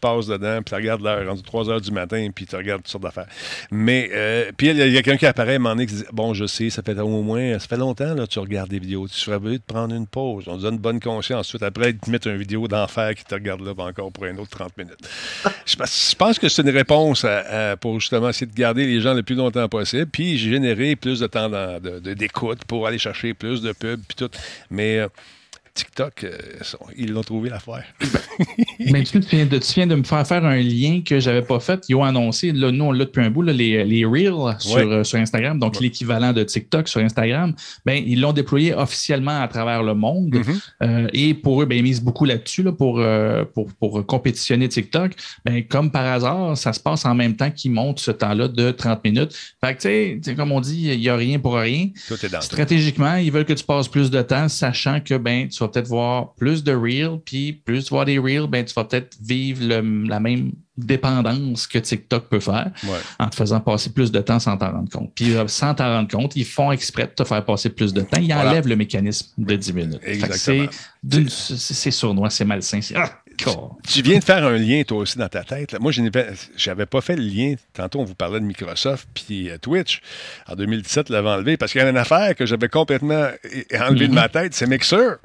passes dedans, puis tu regardes l'heure, rendu 3 heures du matin, puis tu regardes toutes sortes d'affaires. Mais, euh, puis il y a, quelqu'un qui apparaît à un moment donné qui dit Bon, je sais, ça fait au moins, ça fait longtemps, là, tu regardes des vidéos, tu serais venu de prendre une pause. On te donne bonne conscience. Ensuite, après, ils te mettent une vidéo d'enfer qui te regarde là encore pour un autre 30 minutes. je, pense que c'est une réponse pour justement essayer de garder les gens le plus longtemps possible, puis générer plus de temps d'écoute pour aller chercher plus de pubs, puis tout. Mais. TikTok, euh, ils l'ont trouvé l'affaire. Mais tu, viens de, tu viens de me faire faire un lien que je n'avais pas fait. Ils ont annoncé, là, nous, on l'a depuis un bout, les, les Reels sur, euh, sur, Instagram, donc l'équivalent de TikTok sur Instagram. Ben, ils l'ont déployé officiellement à travers le monde. Mm-hmm. Euh, et pour eux, ben, ils misent beaucoup là-dessus là, pour, pour, pour, compétitionner TikTok. Ben, comme par hasard, ça se passe en même temps qu'ils montent ce temps-là de 30 minutes. Fait que, tu sais, comme on dit, il n'y a rien pour rien. Stratégiquement, ils veulent que tu passes plus de temps, sachant que ben, tu vas peut-être voir plus de reels, puis plus voir des reels, ben, tu vas peut-être vivre la même dépendance que TikTok peut faire en te faisant passer plus de temps sans t'en rendre compte. Puis euh, sans t'en rendre compte, ils font exprès de te faire passer plus de temps. Ils enlèvent le mécanisme de 10 minutes. C'est sournois, c'est malsain. Ah, tu viens de faire un lien, toi aussi, dans ta tête. Moi, je n'avais pas fait le lien. Tantôt, on vous parlait de Microsoft puis euh, Twitch. En 2017, l'avait enlevé parce qu'il y a une affaire que j'avais complètement enlevée de mm-hmm. ma tête, c'est Mixer.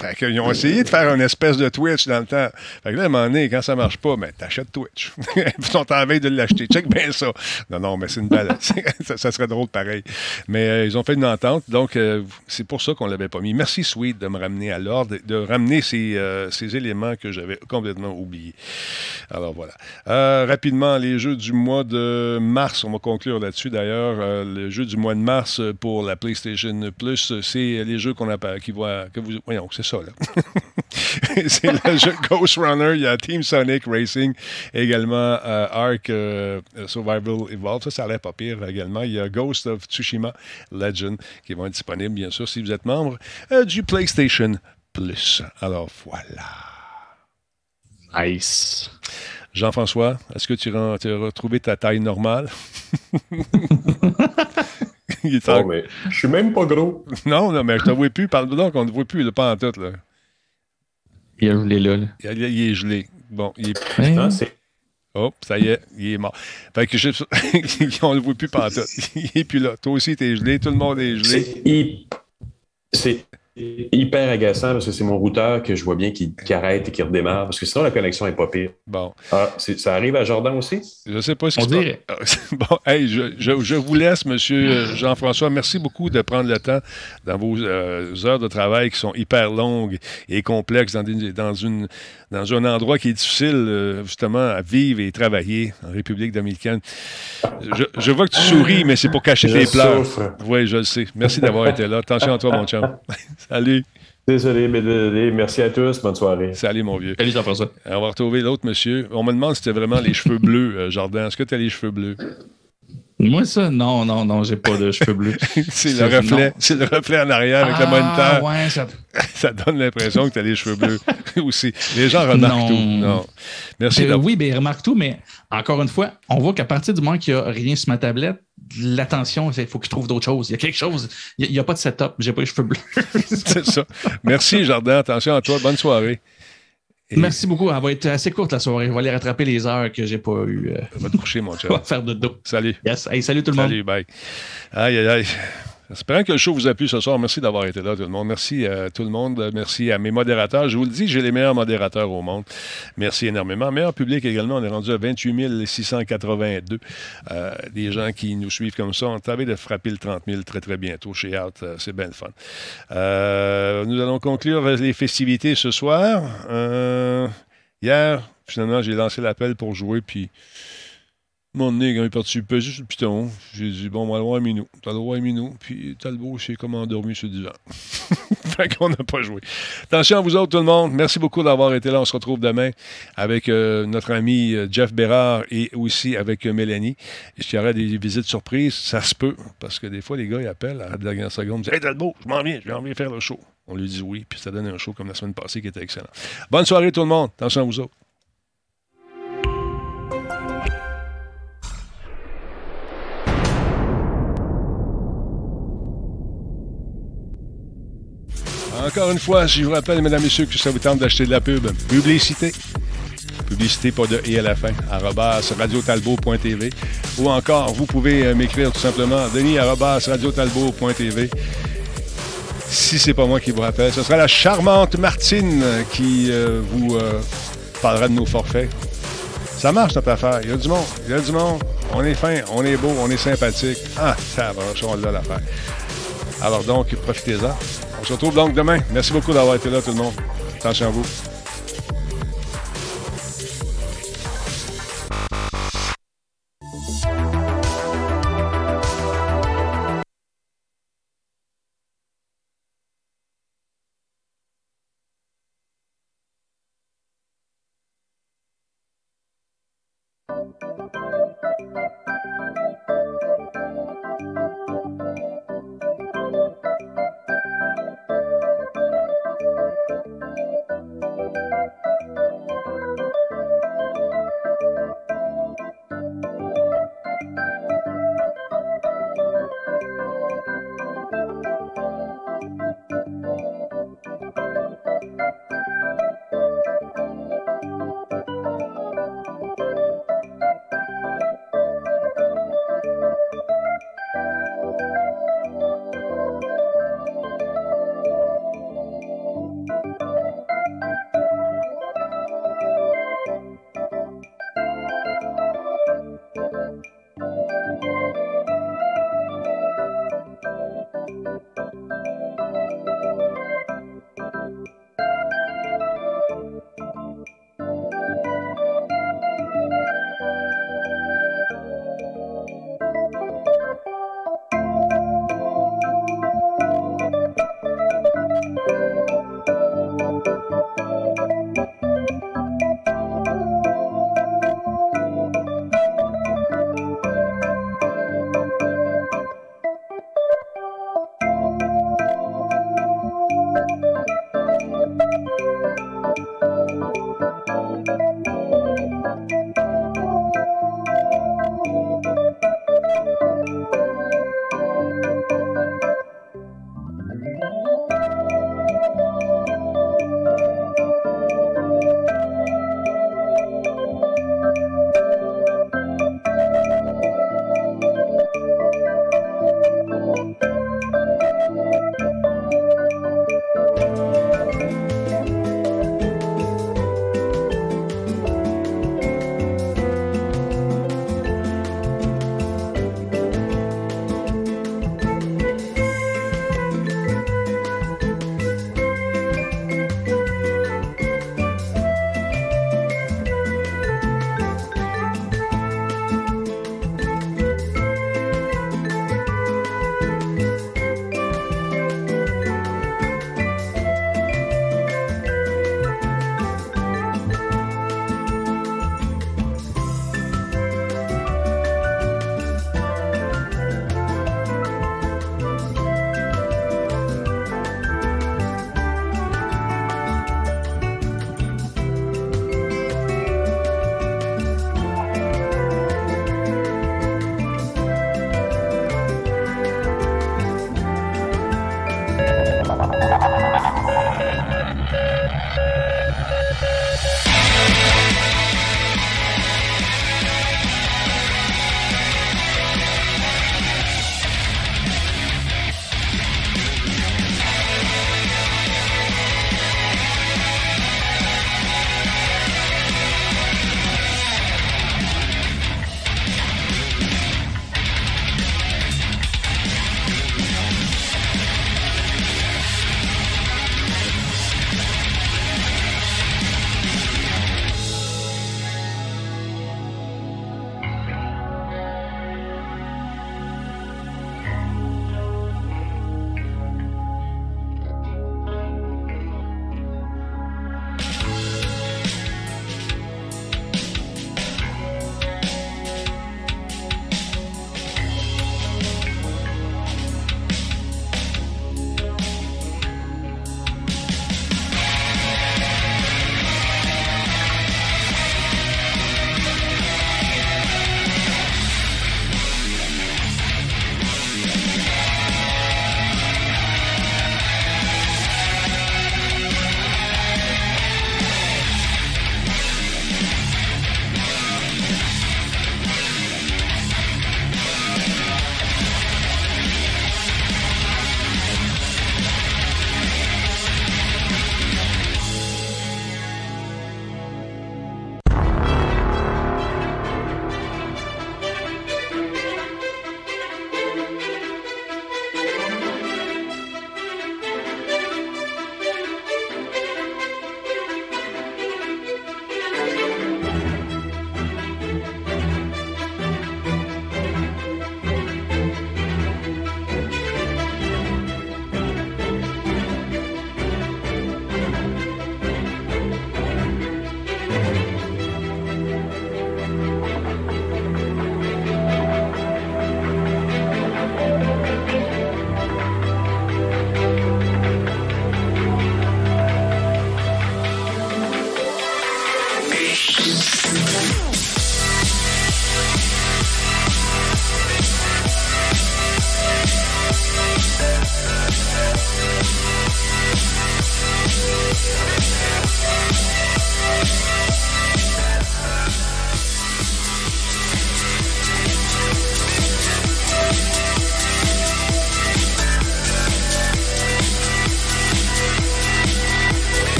Fait ont essayé de faire une espèce de Twitch dans le temps. Fait que là, à un moment donné, quand ça marche pas, ben, t'achètes Twitch. Ils sont en veille de l'acheter. Check bien ça. Non, non, mais c'est une balle. ça, serait drôle pareil. Mais euh, ils ont fait une entente, donc euh, c'est pour ça qu'on l'avait pas mis. Merci, Sweet, de me ramener à l'ordre, de ramener ces, euh, ces éléments que j'avais complètement oubliés. Alors voilà. rapidement, les jeux du mois de mars, on va conclure là-dessus d'ailleurs. le jeu du mois de mars pour la PlayStation Plus, c'est les jeux qu'on a qui voient, que vous, voyons, ça, là. c'est le jeu Ghost Runner. Il y a Team Sonic Racing, également euh, Ark euh, Survival Evolved. Ça, ça a l'air pas pire également. Il y a Ghost of Tsushima Legend qui vont être disponibles, bien sûr, si vous êtes membre euh, du PlayStation Plus. Alors, voilà. Nice. Jean-François, est-ce que tu as retrouvé ta taille normale? il est oh, mais je suis même pas gros. Non, non, mais je te vois plus. Parle donc, on ne voit plus, le pas en tout. Là. Il est gelé là. Il, est gelé. Bon, il est. Ah, Oh, ça y est, il est mort. Fait que je... on ne le voit plus tout. Il est plus là. Toi aussi, tu es gelé. Tout le monde est gelé. C'est hyper agaçant parce que c'est mon routeur que je vois bien qui, arrête et qui redémarre parce que sinon la connexion n'est pas pire. Bon. Ah, ça arrive à Jordan aussi? Je ne sais pas si On dirait. Bon, hey, je, je, vous laisse, monsieur euh, Jean-François. Merci beaucoup de prendre le temps dans vos euh, heures de travail qui sont hyper longues et complexes dans, dans, une, dans un endroit qui est difficile euh, justement à vivre et travailler en République dominicaine. Je, je vois que tu souris, mais c'est pour cacher tes pleurs. Oui, je le sais. Merci d'avoir été là. Attention à toi, mon chum. Salut. Désolé, mais désolé. Merci à tous. Bonne soirée. Salut, mon vieux. Salut, Jean-François. On va retrouver l'autre monsieur. On me demande si c'était vraiment les cheveux bleus, euh, Jordan. Est-ce que tu as les cheveux bleus? Moi, ça, non, non, non, j'ai pas de cheveux bleus. c'est le reflet. C'est le reflet en arrière avec le ah, moniteur. Ouais, ça... ça donne l'impression que tu as les cheveux bleus aussi. Les gens remarquent tout. Non. Merci. Euh, oui, ben, ils remarquent tout, mais encore une fois, on voit qu'à partir du moment qu'il n'y a rien sur ma tablette, l'attention, il faut que je trouve d'autres choses. Il y a quelque chose. Il n'y a, pas de setup. J'ai pas les cheveux bleus. c'est ça. Merci, Jardin. Attention à toi. Bonne soirée. Merci beaucoup. Elle va être assez courte la soirée. On va aller rattraper les heures que j'ai pas eues. Euh... Va te coucher, mon chat. On va faire de dos. Salut. Yes. salut tout le monde. Salut, bye. Aïe, aïe, aïe. Espérant que le show vous a plu ce soir. Merci d'avoir été là, tout le monde. Merci à tout le monde. Merci à mes modérateurs. Je vous le dis, j'ai les meilleurs modérateurs au monde. Merci énormément. Meilleur public également. On est rendu à 28 682. Euh, des gens qui nous suivent comme ça. On travaille de frapper le 30 000 très, très bientôt chez Out. Euh, c'est bien le fun. Euh, nous allons conclure les festivités ce soir. hier, finalement, j'ai lancé l'appel pour jouer, puis mon nez, quand il est parti sur le piton, j'ai dit Bon, on va le voir Minou. T'as le droit à Minou. Puis Talbot s'est comme endormi sur le divan. fait qu'on n'a pas joué. Attention à vous autres, tout le monde. Merci beaucoup d'avoir été là. On se retrouve demain avec euh, notre ami euh, Jeff Bérard et aussi avec euh, Mélanie. Est-ce qu'il y aura des visites surprises Ça se peut. Parce que des fois, les gars, ils appellent à la dernière seconde. Ils disent Hey Talbot, je m'en viens, j'ai envie de faire le show. On lui dit oui, puis ça donne un show comme la semaine passée qui était excellent. Bonne soirée, tout le monde. Attention à vous autres. Encore une fois, je vous rappelle, mesdames et messieurs, que ça vous tente d'acheter de la pub. Publicité. Publicité, pas de et à la fin. radiotalbo.tv. Ou encore, vous pouvez euh, m'écrire tout simplement denis radiotalbo.tv. Si c'est pas moi qui vous rappelle, ce sera la charmante Martine qui euh, vous euh, parlera de nos forfaits. Ça marche notre affaire. Il y a du monde. Il y a du monde. On est fin, on est beau, on est sympathique. Ah, ça va, on là l'affaire. Alors donc, profitez-en. On se retrouve donc demain. Merci beaucoup d'avoir été là, tout le monde. Attention à vous.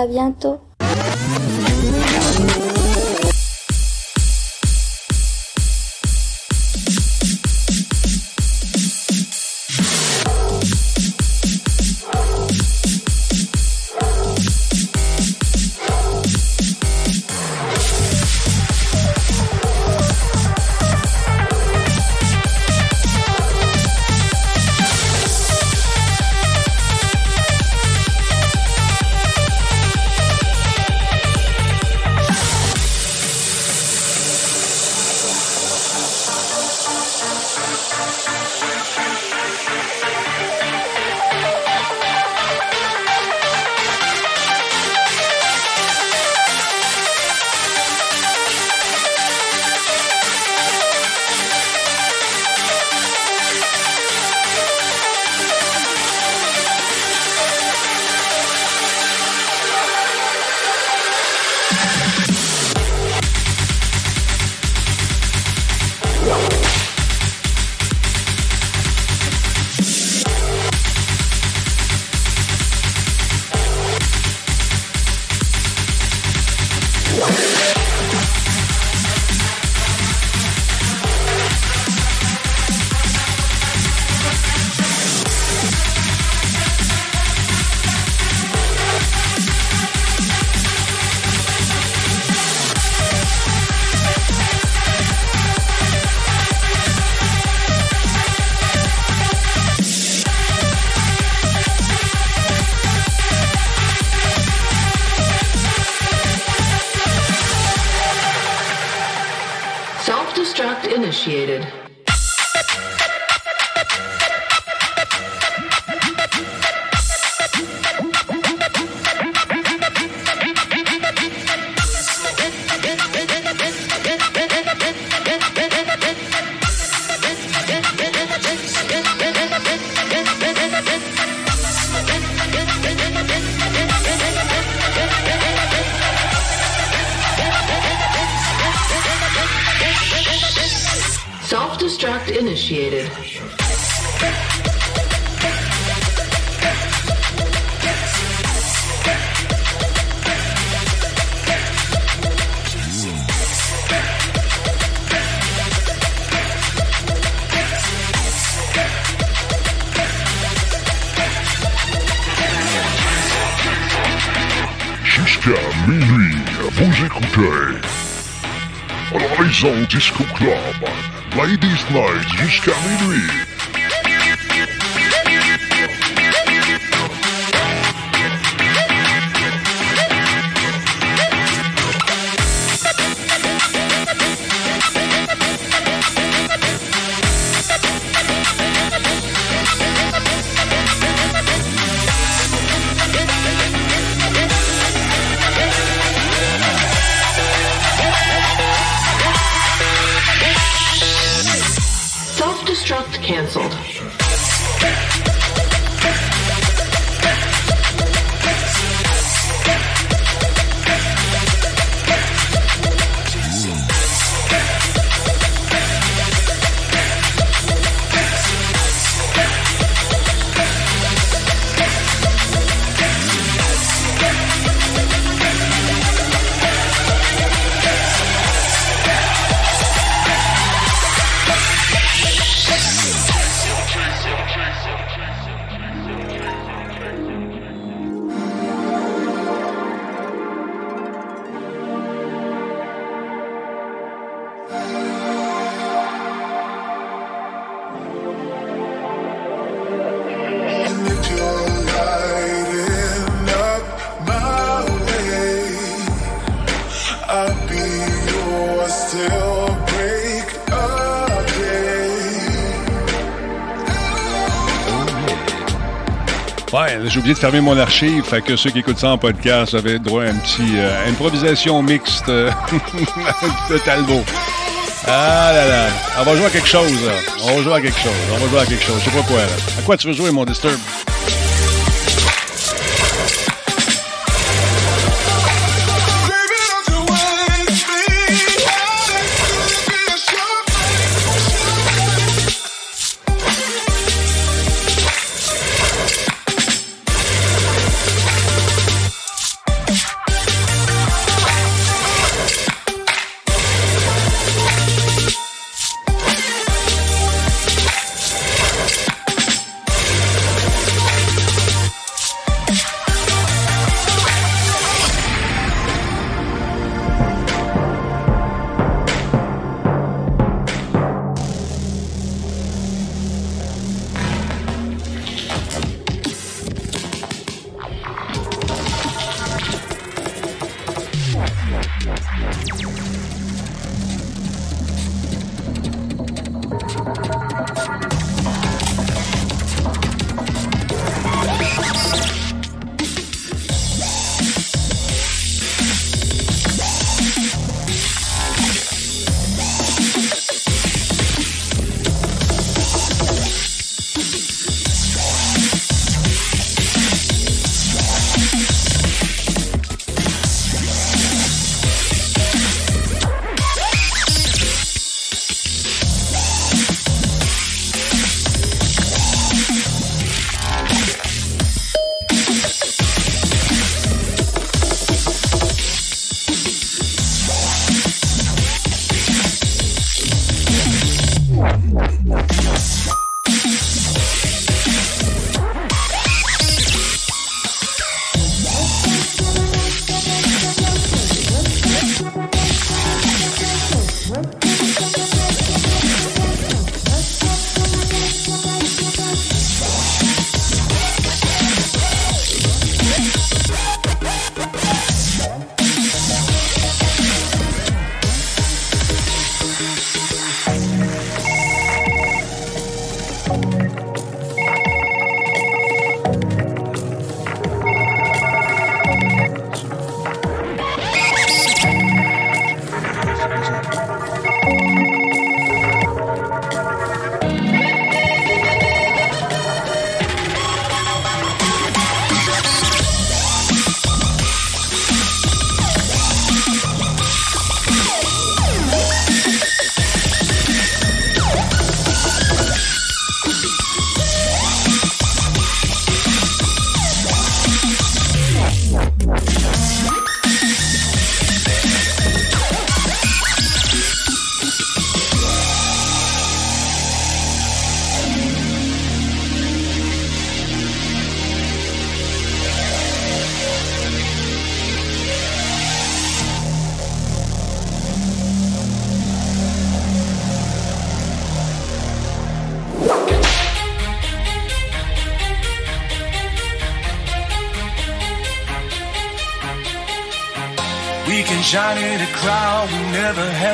À bientôt. initiated. Minuit, vous écoutez Horizon Disco Club Ladies Night jusqu'à minuit. j'ai oublié de fermer mon archive, fait que ceux qui écoutent ça en podcast avaient droit à une petite euh, improvisation mixte euh, de Talbot. Ah là là, on va jouer à quelque chose. On va jouer à quelque chose. On va jouer à quelque chose. Je sais pas quoi. À quoi tu veux jouer, mon Disturb?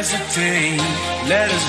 Hesitate. Let us